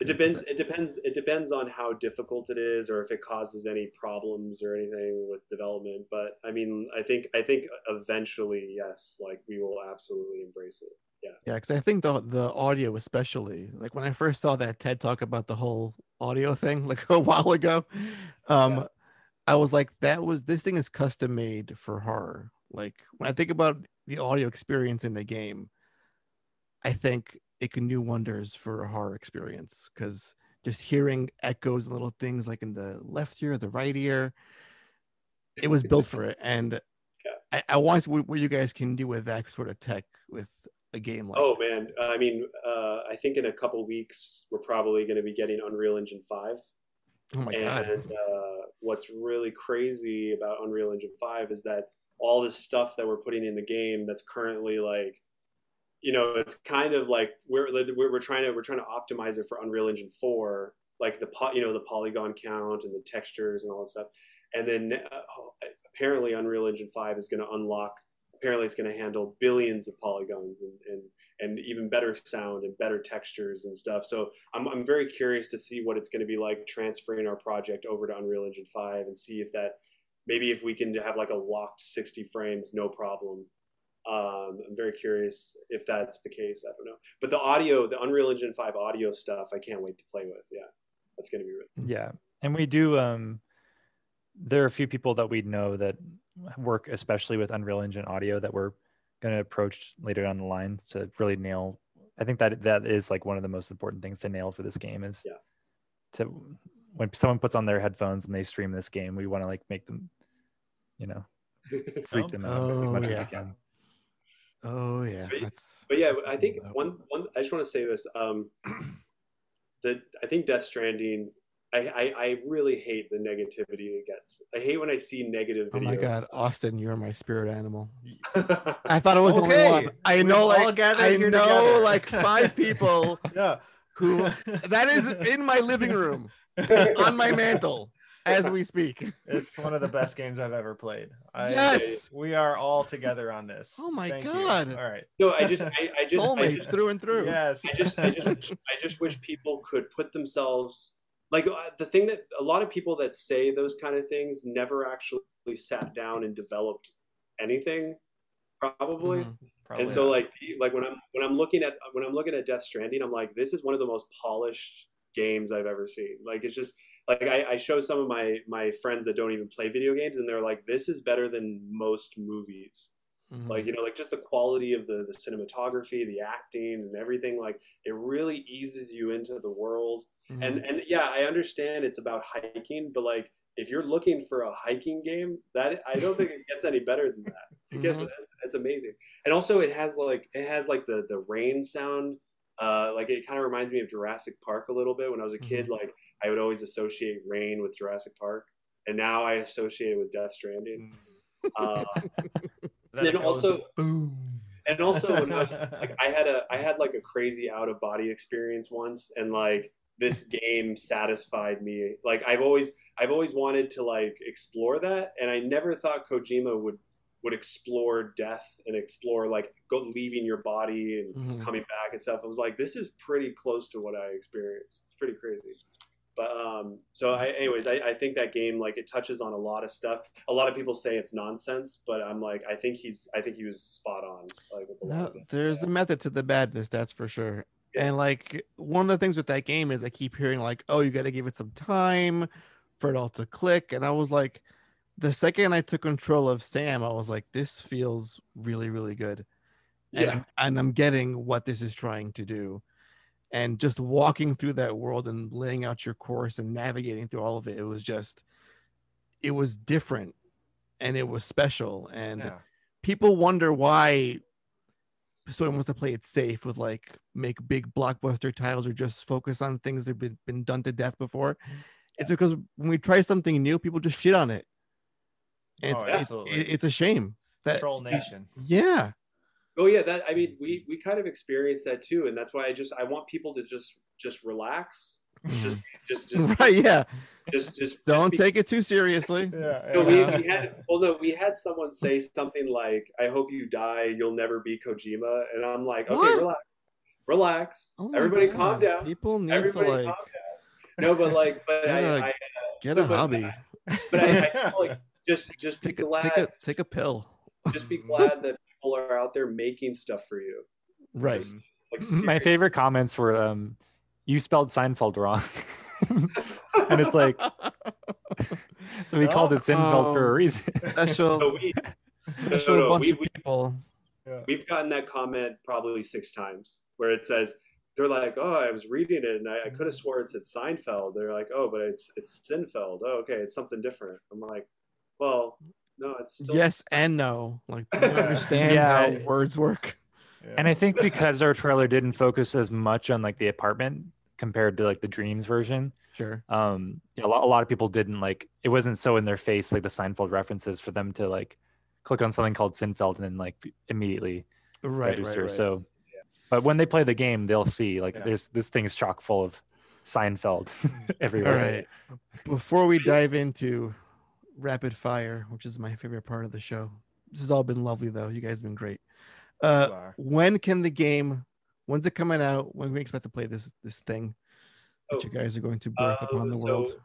It depends. It depends. It depends on how difficult it is, or if it causes any problems or anything with development. But I mean, I think I think eventually, yes, like we will absolutely embrace it. Yeah. Yeah, because I think the the audio, especially, like when I first saw that TED talk about the whole audio thing, like a while ago, um, yeah. I was like, that was this thing is custom made for horror. Like when I think about the audio experience in the game, I think it can do wonders for a horror experience because just hearing echoes and little things like in the left ear, the right ear, it was built for it. And yeah. I, I want to see what, what you guys can do with that sort of tech a game like. Oh man, I mean, uh, I think in a couple weeks we're probably going to be getting Unreal Engine five. Oh my and, god! And uh, what's really crazy about Unreal Engine five is that all this stuff that we're putting in the game that's currently like you know it's kind of like we're we're, trying to we're trying to optimize it for unreal engine 4 like the you know the polygon count and the textures and all that stuff and then uh, apparently unreal engine 5 is going to unlock apparently it's going to handle billions of polygons and, and and even better sound and better textures and stuff so I'm, I'm very curious to see what it's going to be like transferring our project over to unreal engine 5 and see if that maybe if we can have like a locked 60 frames, no problem. Um, I'm very curious if that's the case. I don't know, but the audio, the Unreal Engine 5 audio stuff, I can't wait to play with. Yeah, that's going to be really. Yeah, and we do. Um, there are a few people that we know that work especially with Unreal Engine audio that we're going to approach later down the line to really nail. I think that that is like one of the most important things to nail for this game is yeah. to when someone puts on their headphones and they stream this game, we want to like make them, you know, freak them out oh, as much yeah. as we can. Oh yeah, but, but yeah, I think one one. I just want to say this. Um, that I think Death Stranding. I, I, I really hate the negativity it gets. I hate when I see negative. Videos. Oh my god, Austin, you're my spirit animal. I thought it was okay. the only one. I know, like I know, together. like five people. yeah. Who that is in my living room. on my mantle as we speak. It's one of the best games I've ever played. I, yes, we are all together on this. Oh my Thank god! You. All right. No, I just, I, I just, soulmates I just, through and through. Yes. I just, I just, I just wish people could put themselves like uh, the thing that a lot of people that say those kind of things never actually sat down and developed anything, probably. Probably and so not. like like when I'm when I'm looking at when I'm looking at Death Stranding, I'm like, this is one of the most polished games I've ever seen. Like it's just like I, I show some of my my friends that don't even play video games, and they're like, "This is better than most movies." Mm-hmm. Like you know, like just the quality of the the cinematography, the acting, and everything. Like it really eases you into the world. Mm-hmm. And and yeah, I understand it's about hiking, but like if you're looking for a hiking game, that I don't think it gets any better than that. It gets mm-hmm. it's, it's amazing, and also it has like it has like the the rain sound uh, like it kind of reminds me of Jurassic Park a little bit. When I was a kid, mm-hmm. like I would always associate rain with Jurassic Park, and now I associate it with Death Stranding. Mm. Uh, then also, boom. and also, I, like I had a I had like a crazy out of body experience once, and like this game satisfied me. Like I've always I've always wanted to like explore that, and I never thought Kojima would would explore death and explore like go leaving your body and mm-hmm. coming back and stuff. I was like, this is pretty close to what I experienced. It's pretty crazy. But um, so I, anyways, I, I think that game like it touches on a lot of stuff. A lot of people say it's nonsense, but I'm like, I think he's, I think he was spot on. Like, no, there's yeah. a method to the madness, that's for sure. Yeah. And like one of the things with that game is I keep hearing like, oh, you got to give it some time for it all to click, and I was like, the second I took control of Sam, I was like, this feels really, really good. And, yeah. I'm, and I'm getting what this is trying to do. And just walking through that world and laying out your course and navigating through all of it, it was just, it was different and it was special. And yeah. people wonder why Sony wants to play it safe with like make big blockbuster titles or just focus on things that have been, been done to death before. Mm-hmm. It's because when we try something new, people just shit on it. It's, oh, it, it, it's a shame. That Troll Nation. Yeah. Oh yeah, that I mean, we mm-hmm. we kind of experienced that too, and that's why I just I want people to just just relax, just just just right. Yeah. just just Don't just be- take it too seriously. Yeah. So we, Yeah. we had well no we had someone say something like I hope you die you'll never be Kojima and I'm like okay What? relax relax Oh everybody God. calm down People need everybody to like calm down no but like but I, Gotta I uh, get a but- hobby. but I, I feel like just just be Take a, glad take a take a pill. just be glad that people are out there making stuff for you Right. Just, like My favorite comments were, um, "You spelled Seinfeld wrong," and it's like, so we called it Seinfeld for a Oh. reason. Special No, we, special no, bunch we- of we- people. we've gotten that comment probably six times where it says they're like, "Oh, I was reading it and I, I could have swore it said Seinfeld." They're like, "Oh, but it's it's Sinfeld. Oh, okay, it's something different." I'm like, "Well, no, it's still Yes and no. Like do you understand Yeah. how words work. Yeah. And I think because our trailer didn't focus as much on like the apartment compared to like the Dreams version, Sure. um, you know, a lot, a lot of people didn't like it wasn't so in their face like the Seinfeld references for them to like click on something called Sinfeld and then like immediately Right. Right. register. right. So, but when they play the game, they'll see like Yeah. there's this thing's chock full of Seinfeld All everywhere. right. Before we dive into rapid fire, which is my favorite part of the show, this has all been lovely though. You guys have been great. Uh, when can the game? When's it coming out? When can we expect to play this this thing that Oh, you guys are going to birth uh, upon the world? so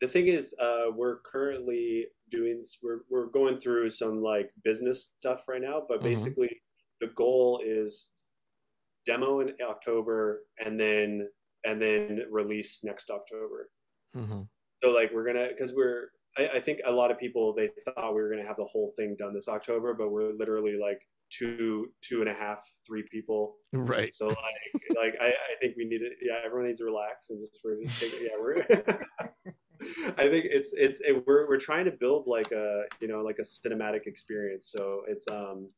the thing is, uh, we're currently doing we're we're going through some like business stuff right now, but Mhm. basically the goal is demo in October and then and then release next October. Mhm. So like we're gonna because we're I, I think a lot of people they thought we were gonna have the whole thing done this October, but we're literally like two two and a half three people. Right. So like like I, I think we need to yeah everyone needs to relax and just we're just taking yeah we're. I think it's it's it, we're we're trying to build like a you know like a cinematic experience. So it's um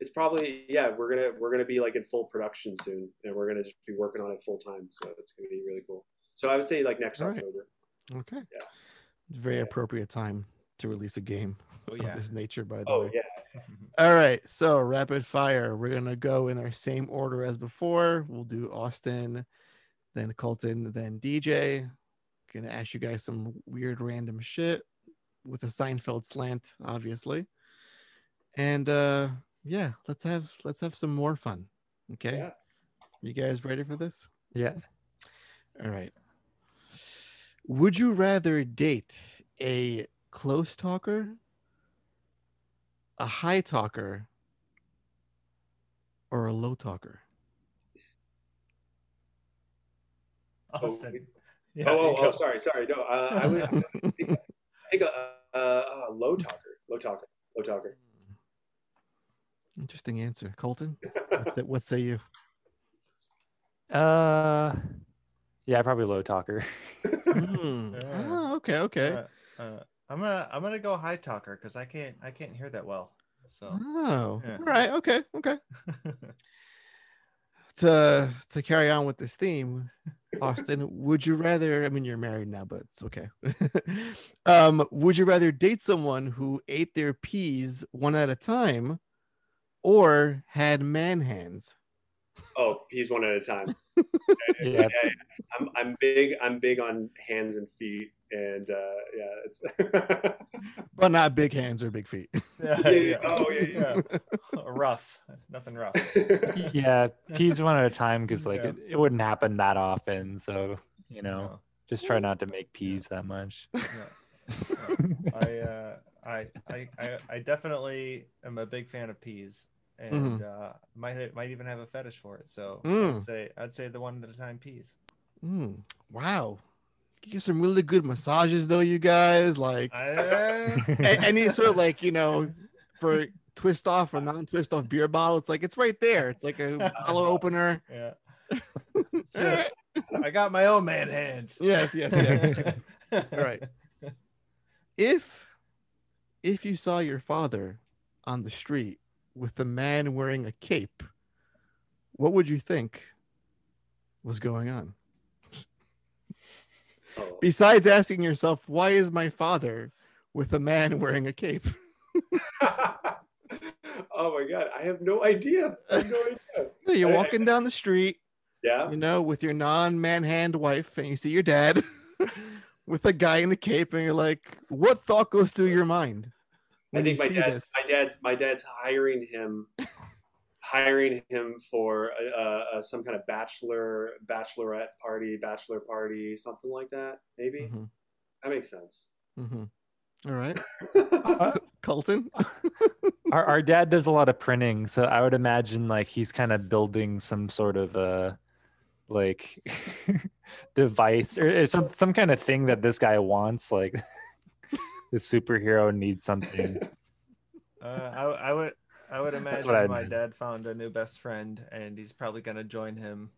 it's probably yeah we're gonna we're gonna be like in full production soon and we're gonna just be working on it full time. So it's gonna be really cool. So I would say like next right. October. Okay. Yeah. It's a very Yeah. appropriate time to release a game Oh of this nature, by the Oh way. yeah. All right, so rapid fire. We're gonna go in our same order as before. We'll do Austin, then Colton, then DJ. Gonna ask you guys some weird random shit with a Seinfeld slant, obviously. And uh yeah, let's have let's have some more fun. Okay. Yeah. You guys ready for this? Yeah. All right. Would you rather date a close talker, a high talker, or a low talker? Austin. Yeah, oh, oh, oh, sorry, sorry. No, uh, I would I think a uh, uh, low talker, low talker, low talker. Interesting answer, Colton. What say you? Uh, yeah, I probably low talker. Yeah. Oh, okay, okay. Uh, uh, I'm gonna I'm gonna go high talker because I can't I can't hear that well. So Oh, yeah. all right, okay, okay. To to carry on with this theme, Austin, would you rather? I mean, you're married now, but it's okay. um, would you rather date someone who ate their peas one at a time, or had man hands? Oh, he's one at a time. Yeah. yeah, I'm I'm big I'm big on hands and feet and uh yeah it's But not big hands or big feet. yeah, Yeah, yeah. Oh, yeah, rough, nothing rough. yeah, peas one at a time because like Yeah. it, it wouldn't happen that often. So you know, No. just try not to make peas that much. I, uh, I, I, I, I definitely am a big fan of peas, and uh, might might even have a fetish for it. So Mm. I'd say I'd say the one at a time piece. Mm, wow, you get some really good massages though, you guys. Like I, any sort of like you know for twist off or non-twist off beer bottle it's like it's right there it's like a bottle opener yeah. Just- I got my own man hands. yes yes yes all right if if you saw your father on the street with a man wearing a cape what would you think was going on Oh. besides asking yourself why is my father with a man wearing a cape oh my god, I have no idea. I have no idea. You're I- walking down the street, Yeah. you know, with your non-manhand wife, and you see your dad with a guy in a cape, and you're like, "What thought goes through your mind?" I think you my see dad, this? my dad, my dad's hiring him, hiring him for uh, uh, some kind of bachelor, bachelorette party, bachelor party, something like that. Maybe Mhm, that makes sense. mhm. All right, Uh, Colton. our, our dad does a lot of printing, so I would imagine like he's kind of building some sort of uh like device or or some some kind of thing that this guy wants. Like the superhero needs something. Uh, I, I would I would imagine what I my meant. dad found a new best friend and he's probably gonna join him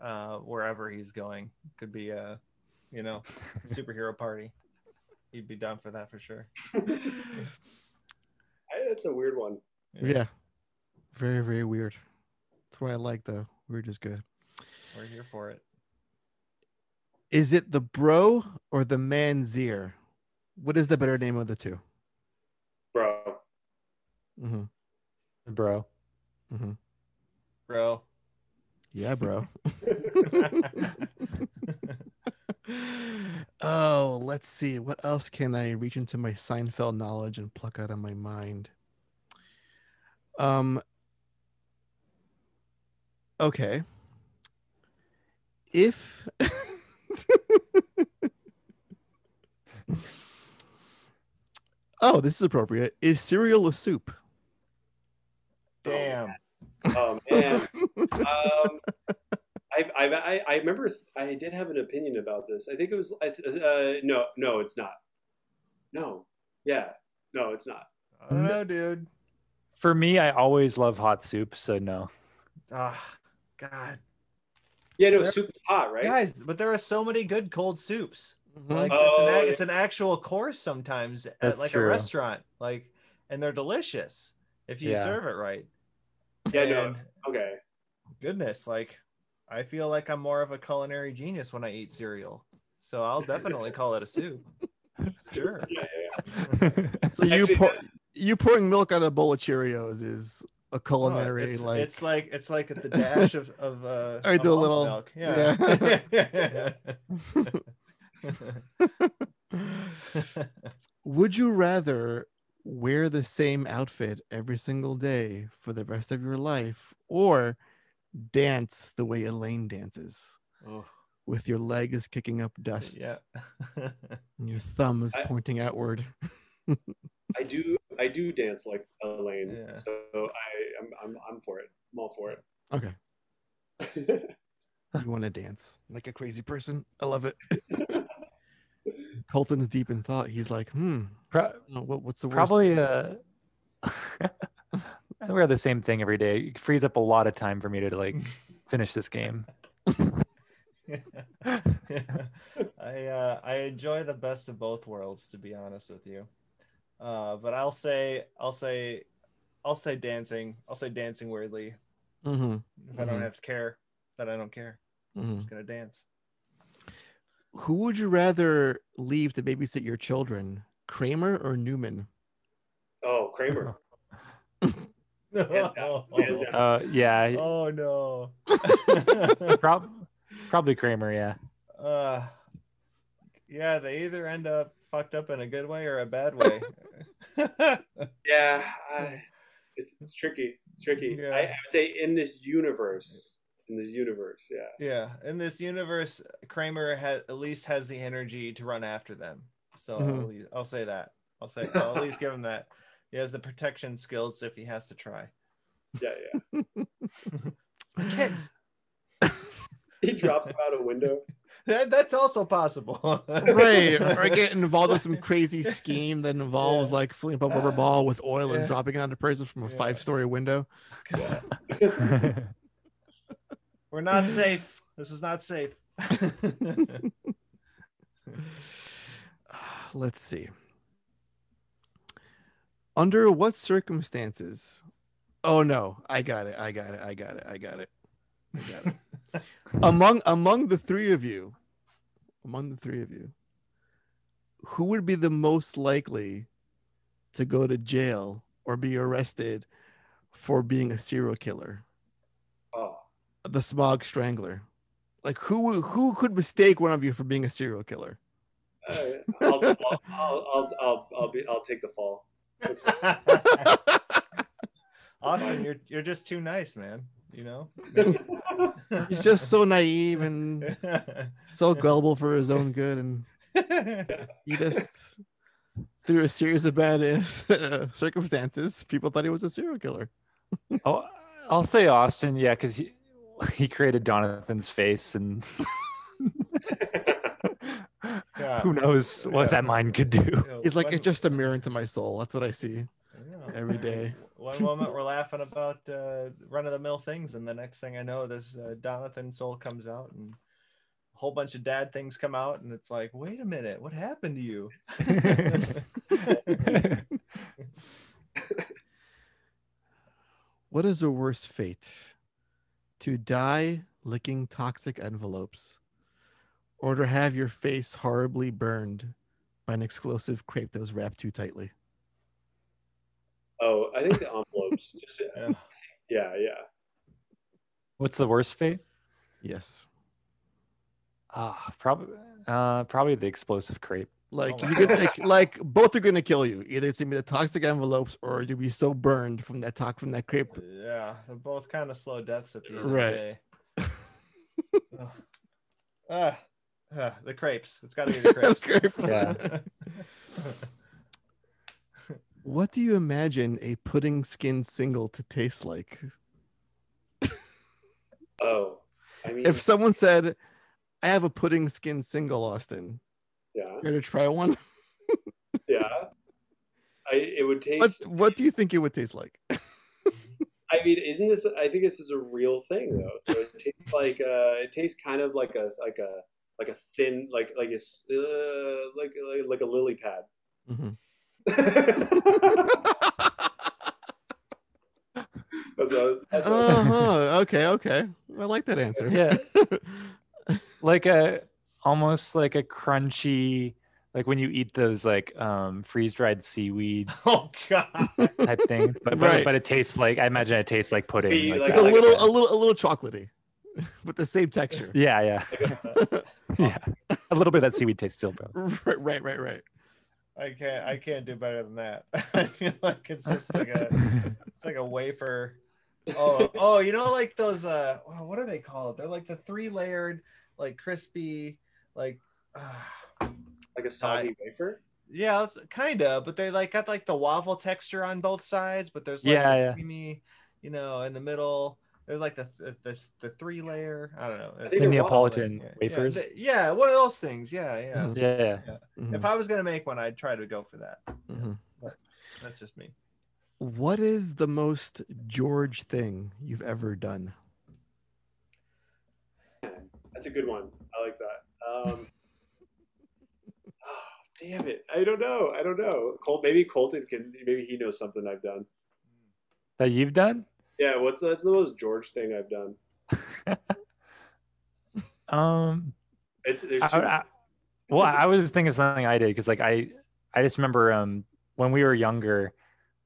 uh, wherever he's going. Could be a you know superhero party. He'd be down for that for sure. I- That's a weird one. Yeah, very very weird. That's what I like though. Weird is good. We're here for it. Is it the bro or the manssiere? What is the better name of the two? Bro. Mm-hmm. Bro. Mm-hmm. Bro. Yeah, bro. oh, let's see. What else can I reach into my Seinfeld knowledge and pluck out of my mind? Um. Okay. If. oh, this is appropriate. Is cereal a soup? Damn. Oh man. um, I've, I've, I, I remember th- I did have an opinion about this. I think it was uh, no, no, it's not. No, yeah, no, it's not. I don't know, dude. For me, I always love hot soup, so no. Ah, God, Yeah, no, There- soup is hot, right? guys, but there are so many good cold soups. Mhm. Like Oh, it's, an, yeah. it's an actual course sometimes at That's like a restaurant. Like, and they're delicious if you Yeah. serve it right. Yeah, no, okay. goodness, like I feel like I'm more of a culinary genius when I eat cereal. So I'll definitely call it a soup. Sure. Yeah, yeah, yeah. So you Actually, pour, that- you pouring milk on a bowl of Cheerios is a Oh, culinary it's, like it's like it's like the dash of of uh I do a little- milk. Yeah. Would you rather wear the same outfit every single day for the rest of your life or dance the way Elaine dances Oh, with your legs kicking up dust yeah. and your thumbs I- pointing outward? I do, I do dance like Elaine, Yeah. so I, I'm, I'm, I'm for it. I'm all for it. Okay. It. You want to dance like a crazy person? I love it. Colton's deep in thought. He's like, hmm, Pro- what, what's the worst? probably uh I wear the same thing every day. It frees up a lot of time for me to like finish this game. I uh, I enjoy the best of both worlds, to be honest with you. Uh, but I'll say I'll say I'll say dancing. I'll say dancing weirdly. hmm If I don't Mhm. have to care, that I don't care. I'm hmm just gonna dance. Who would you rather leave to babysit your children, Kramer or Newman? oh, Kramer. oh, Uh yeah, Oh no. prob- probably Kramer, yeah. uh, yeah, they either end up fucked up in a good way or a bad way. Yeah, I, it's, it's tricky. It's tricky. Yeah. I, I would say in this universe, in this universe, yeah. yeah, in this universe, Kramer has at least has the energy to run after them. So I'll, Mhm. I'll say that. I'll say I'll at least give him that. He has the protection skills if he has to try. Yeah, yeah. Kids, He drops him out a window. that, that's also possible. right. Or get involved in some crazy scheme that involves Yeah. like filling up a rubber ball with oil Yeah. and dropping it on a person from a Yeah. five story window. We're not safe. This is not safe. Let's see. Under what circumstances? Oh no, I got it. I got it. I got it. I got it. I got it. among among the three of you, among the three of you, who would be the most likely to go to jail or be arrested for being a serial killer? The Smog Strangler. Like who who could mistake one of you for being a serial killer? uh, I'll, I'll, I'll, I'll, I'll, I'll be, I'll take the fall. Austin, you're you're just too nice, man. You know. He's just so naive and so gullible for his own good, and he just through a series of bad uh, circumstances, people thought he was a serial killer. Oh, I'll say Austin, yeah, because he he created Donathan's face, and Yeah. who knows what Yeah. that mind could do. He's like, One- it's just a mirror into my soul. That's what I see. Yeah. every day. One moment we're laughing about uh, run of the mill things, and the next thing I know, this uh, Donathan Soul comes out, and a whole bunch of dad things come out, and it's like, wait a minute, what happened to you? What is a worse fate? To die licking toxic envelopes, or to have your face horribly burned by an explosive crepe that was wrapped too tightly? Oh, I think the envelopes. Just, Yeah. yeah, yeah. What's the worst fate? Yes. Ah, probably, uh, probably the explosive crepe. Like Oh my you could like, like both are gonna kill you. Either it's gonna be the toxic envelopes or you'll be so burned from that talk from that crepe. Yeah, they're both kind of slow deaths at the end Right. of the day. Ugh. Ah, ah, the crepes. It's got to be the crepes. Crepes. Yeah. What do you imagine a pudding skin single to taste like? Oh, I mean, If someone said, I have a pudding skin single, Austin, yeah, care to try one? yeah. I it would What taste. what do you think it would taste like? I mean, isn't this? I think this is a real thing though. So it tastes like uh, it tastes kind of like a like a like a thin like like a s- uh, like, like like a lily pad. Mm-hmm. that's what I was. That's what uh-huh. Okay, okay. I like that answer. Yeah, like a almost like a crunchy, like when you eat those like um freeze dried seaweed oh God. type things. But but, Right. but it tastes like I imagine it tastes like pudding. Be like like It's that. a like little, that. a little, a little chocolatey, with the same texture. yeah, yeah, yeah. A little bit of that seaweed taste still, bro. right, right, right, right. I can't. I can't do better than that. I feel like it's just like a it's like a wafer. Oh, oh, you know, like those. Uh, what are they called? They're like the three layered, like crispy, like. Uh, like a soggy wafer. yeah, kind of, but they like got like the waffle texture on both sides, but there's like Yeah, the yeah. creamy, you know, in the middle. There's like the the, the, the three layer. I don't know. I think The they're Neapolitan yeah, wafers. Yeah, th- yeah, one of those things. Yeah, yeah. Mhm. Yeah, yeah. Mhm, If I was gonna make one, I'd try to go for that. mhm. That's just me. What is the most George thing you've ever done? That's a good one. I like that. Um, oh, damn it! I don't know. I don't know. Col- maybe Colton can. Maybe he knows something I've done. That you've done? Yeah. What's that's the most George thing I've done? Um, It's there's I, two. I- well, I was thinking of something I did because, like, I I just remember um when we were younger,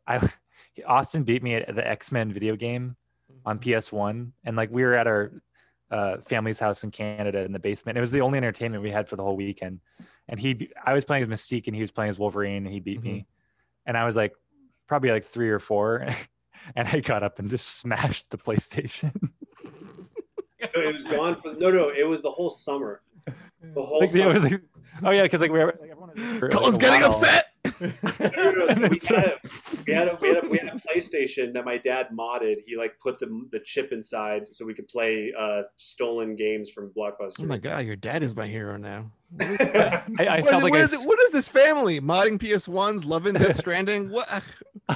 I Austin beat me at the X Men video game on PS One, and like we were at our uh, family's house in Canada in the basement. It was the only entertainment we had for the whole weekend, and he I was playing as Mystique and he was playing as Wolverine, and he beat me, and I was like probably like three or four, and I got up and just smashed the PlayStation. No, it was gone. For, no, no, it was the whole summer. The whole Like, summer. it was like, oh yeah, because like we were like everyone was for, like, getting while. upset. We, had a, we had a we had a we had a PlayStation that my dad modded. He like put the the chip inside so we could play uh, stolen games from Blockbuster. Oh my god, your dad is my hero now. I, I What felt is, like what I is it- what is this family? Modding PS1s, loving Death Stranding? What?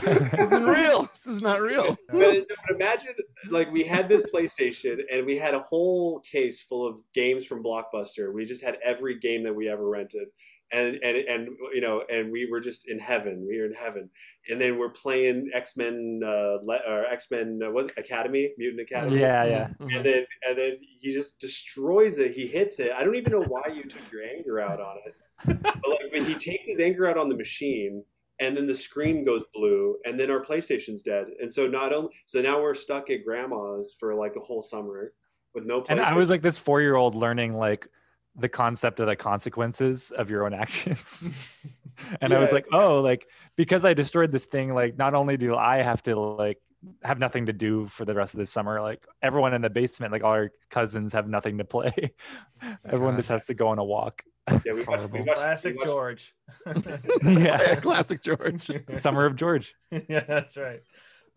This isn't real. This is not real. But, but imagine like we had this PlayStation and we had a whole case full of games from Blockbuster. We just had every game that we ever rented. And, and and you know and we were just in heaven we were in heaven and then we're playing x-men uh le- or x-men uh, what academy mutant academy yeah, yeah. Mhm, and then and then he just destroys it. He hits it. I don't even know why you took your anger out on it. But like when he takes his anger out on the machine and then the screen goes blue, and then our PlayStation's dead. And so not only so now we're stuck at grandma's for like a whole summer with no. PlayStation. And I was like this four year old learning like the concept of the consequences of your own actions. and yeah. I was like, oh, like because I destroyed this thing, like not only do I have to like have nothing to do for the rest of the summer, like everyone in the basement, like all our cousins have nothing to play. Everyone just has to go on a walk. Yeah, we watched, we watched, classic we George. yeah, classic George. Summer of George. yeah, that's right.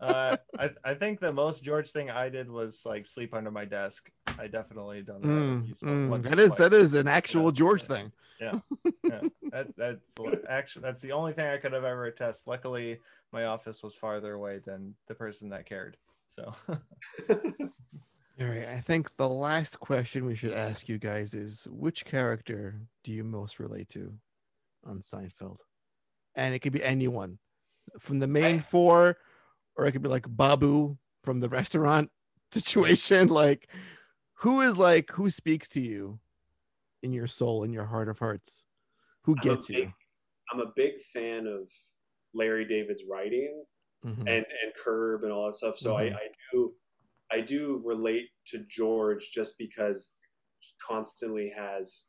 Uh, I, I think the most George thing I did was like sleep under my desk. I definitely done that. Mm, mm, that is that is an actual yeah, George yeah, thing. Yeah, yeah. That, that's actually that's the only thing I could have ever attest. Luckily, my office was farther away than the person that cared. So. All right. I think the last question we should ask you guys is which character do you most relate to on Seinfeld? And it could be anyone from the main four or it could be like Babu from the restaurant situation. Like, who is like who speaks to you in your soul, in your heart of hearts? Who gets big, you? I'm a big fan of Larry David's writing mm-hmm. and and Curb and all that stuff. So mm-hmm. I, I do I do relate to George just because he constantly has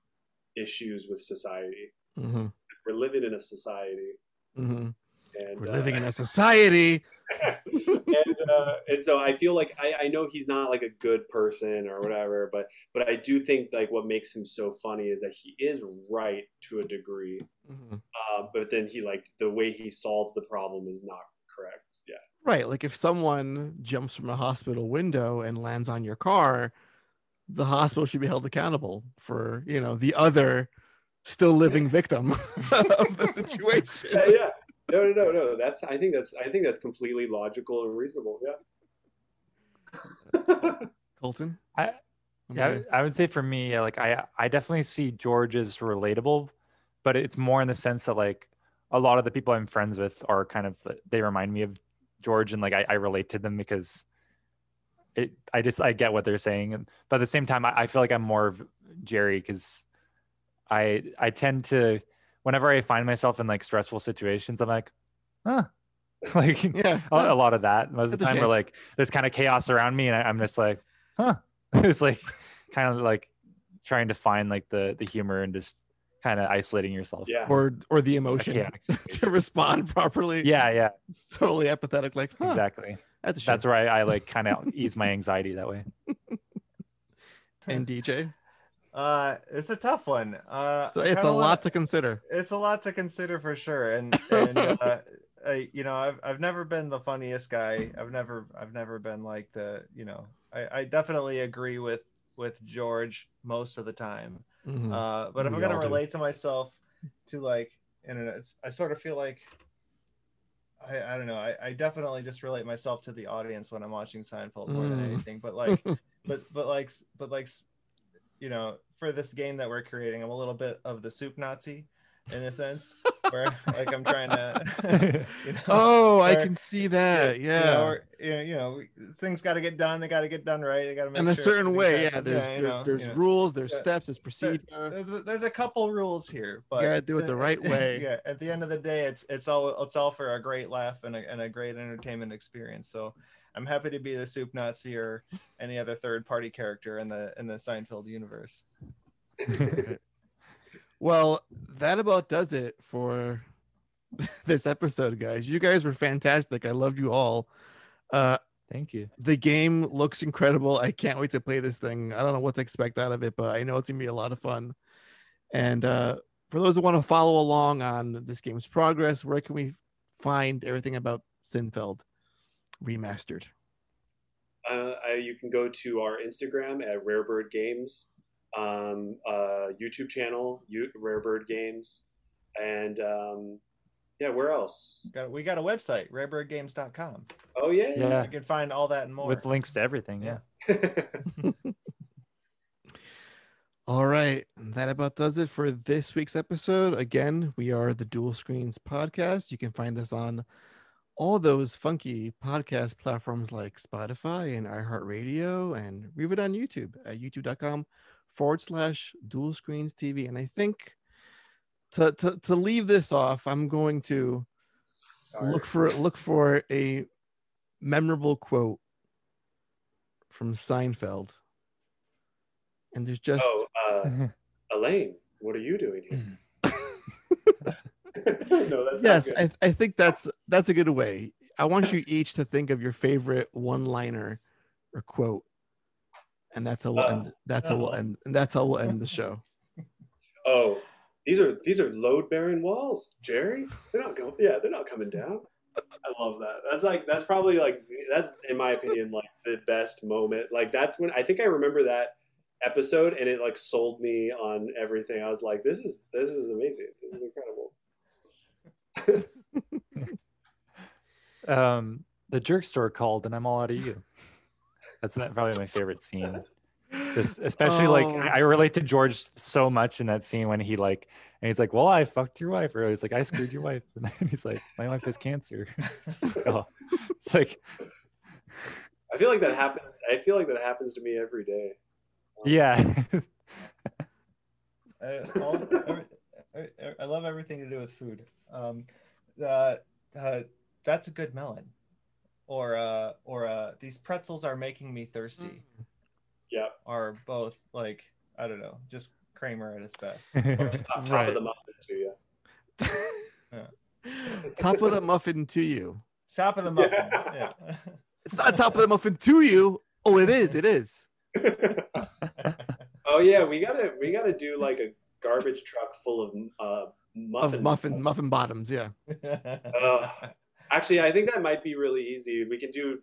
issues with society. Mm-hmm. We're living in a society. Mm-hmm. And, We're uh, living in a society and uh, and so I feel like I, I know he's not like a good person or whatever, but but I do think like what makes him so funny is that he is right to a degree, mm-hmm. uh, but then he like the way he solves the problem is not correct. Yeah, right. Like if someone jumps from a hospital window and lands on your car, the hospital should be held accountable for you know the other still living victim of the situation. Yeah, yeah, no, no, no, no. That's I think that's I think that's completely logical and reasonable. Yeah. Colton. I yeah, I would say for me, like I I definitely see George as relatable, but it's more in the sense that like a lot of the people I'm friends with are kind of they remind me of George and like I, I relate to them because it I just I get what they're saying. But at the same time I, I feel like I'm more of Jerry because I I tend to whenever I find myself in like stressful situations, I'm like, huh. like yeah, a, a, lot of that. Most of the time, where like there's kind of chaos around me, and I, am just like, huh. it's like kind of like trying to find like the the humor and just kind of isolating yourself. Yeah. Or or the emotion to respond properly. Yeah, yeah. It's totally apathetic. Like huh, exactly. That's, that's where I, I like kind of ease my anxiety that way. and DJ. Uh, it's a tough one. Uh, so it's a lot wanna, to consider. It's a lot to consider for sure. And, and uh, I, you know, I've, I've never been the funniest guy. I've never, I've never been like the, you know, I, I definitely agree with, with George most of the time. Mm-hmm. Uh, but if we I'm going to relate to myself to like, and I sort of feel like, I, I don't know. I, I definitely just relate myself to the audience when I'm watching Seinfeld more mm. than anything. But like, but but like, but like, you know, for this game that we're creating, I'm a little bit of the soup Nazi in a sense, where like I'm trying to. You know, oh, I can see that. Yeah. You know, or, you know, things got to get done. They got to get done right. They got to make in a sure certain way. Yeah. There's yeah, there's know, there's rules. There's yeah. steps. There's procedure. There's a, there's a couple rules here, but you gotta do it the right way. yeah. At the end of the day, it's it's all it's all for a great laugh and a, and a great entertainment experience. So I'm happy to be the soup Nazi or any other third party character in the in the Seinfeld universe. well, that about does it for this episode, guys. You guys were fantastic. I loved you all. Uh Thank you. The game looks incredible. I can't wait to play this thing. I don't know what to expect out of it, but I know it's gonna be a lot of fun. And uh, for those who want to follow along on this game's progress, where can we find everything about Sinfeld? remastered? Uh, you can go to our Instagram at RareBird Games, um, uh, YouTube channel, U- RareBird Games, and um, yeah, where else? Got, we got a website, rarebirdgames.com. Oh yeah, yeah. You can find all that and more with links to everything. Yeah. all right, that about does it for this week's episode. Again, we are the Duel Screens podcast. You can find us on all those funky podcast platforms like Spotify and iHeartRadio and leave it on YouTube at youtube.com forward slash duel screens TV. And I think to, to, to leave this off, I'm going to Sorry. look for look for a memorable quote from Seinfeld. And there's just Oh, uh, Elaine, what are you doing here? no, that's yes, Not good. I, I think that's that's a good way. I want you each to think of your favorite one-liner or quote, and that's a we'll Oh. end. That's how we'll Oh. end. And that's how we'll end the show. oh, these are these are load bearing walls, Jerry. They're not going. Yeah, they're not coming down. I love that. That's like that's probably like that's in my opinion like the best moment. Like that's when I think I remember that episode and it like sold me on everything. I was like, this is this is amazing. This is incredible. um, the jerk store called, and I'm all out of you. That's not probably my favorite scene. Just, especially like Oh. I I relate to George so much in that scene when he like and he's like, "Well, I fucked your wife," or he's like, "I screwed your wife," and then he's like, "My wife has cancer." it's, like, oh. It's like, I feel like that happens. I feel like that happens to me every day. yeah, I, all, every, I, I love everything to do with food. Um, uh, uh, that's a good melon, or uh, or uh, these pretzels are making me thirsty. Yeah, Are both like I don't know, just Kramer at his best. top, top Right. of the muffin too. Yeah. top of the muffin to you. Top of the muffin. Yeah. Yeah. It's not top of the muffin to you. Oh, it is. It is. oh yeah, we gotta we gotta do like a garbage truck full of uh, muffin Of muffin muffin bottoms. Yeah. Uh, Actually, I think that might be really easy. We can do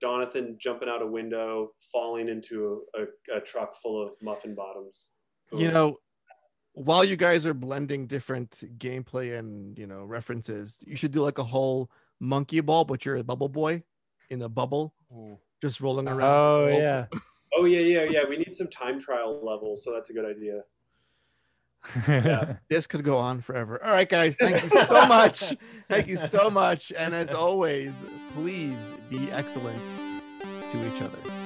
Jonathan jumping out a window, falling into a, a, a truck full of muffin bottoms. You know, while you guys are blending different gameplay and you know references, you should do like a whole monkey ball, but you're a bubble boy in a bubble, Ooh. just rolling around. oh yeah, Oh yeah, yeah, yeah. We need some time trial levels, so that's a good idea. Yeah. This could go on forever. All right, guys. Thank you so much. Thank you so much. And as always, please be excellent to each other.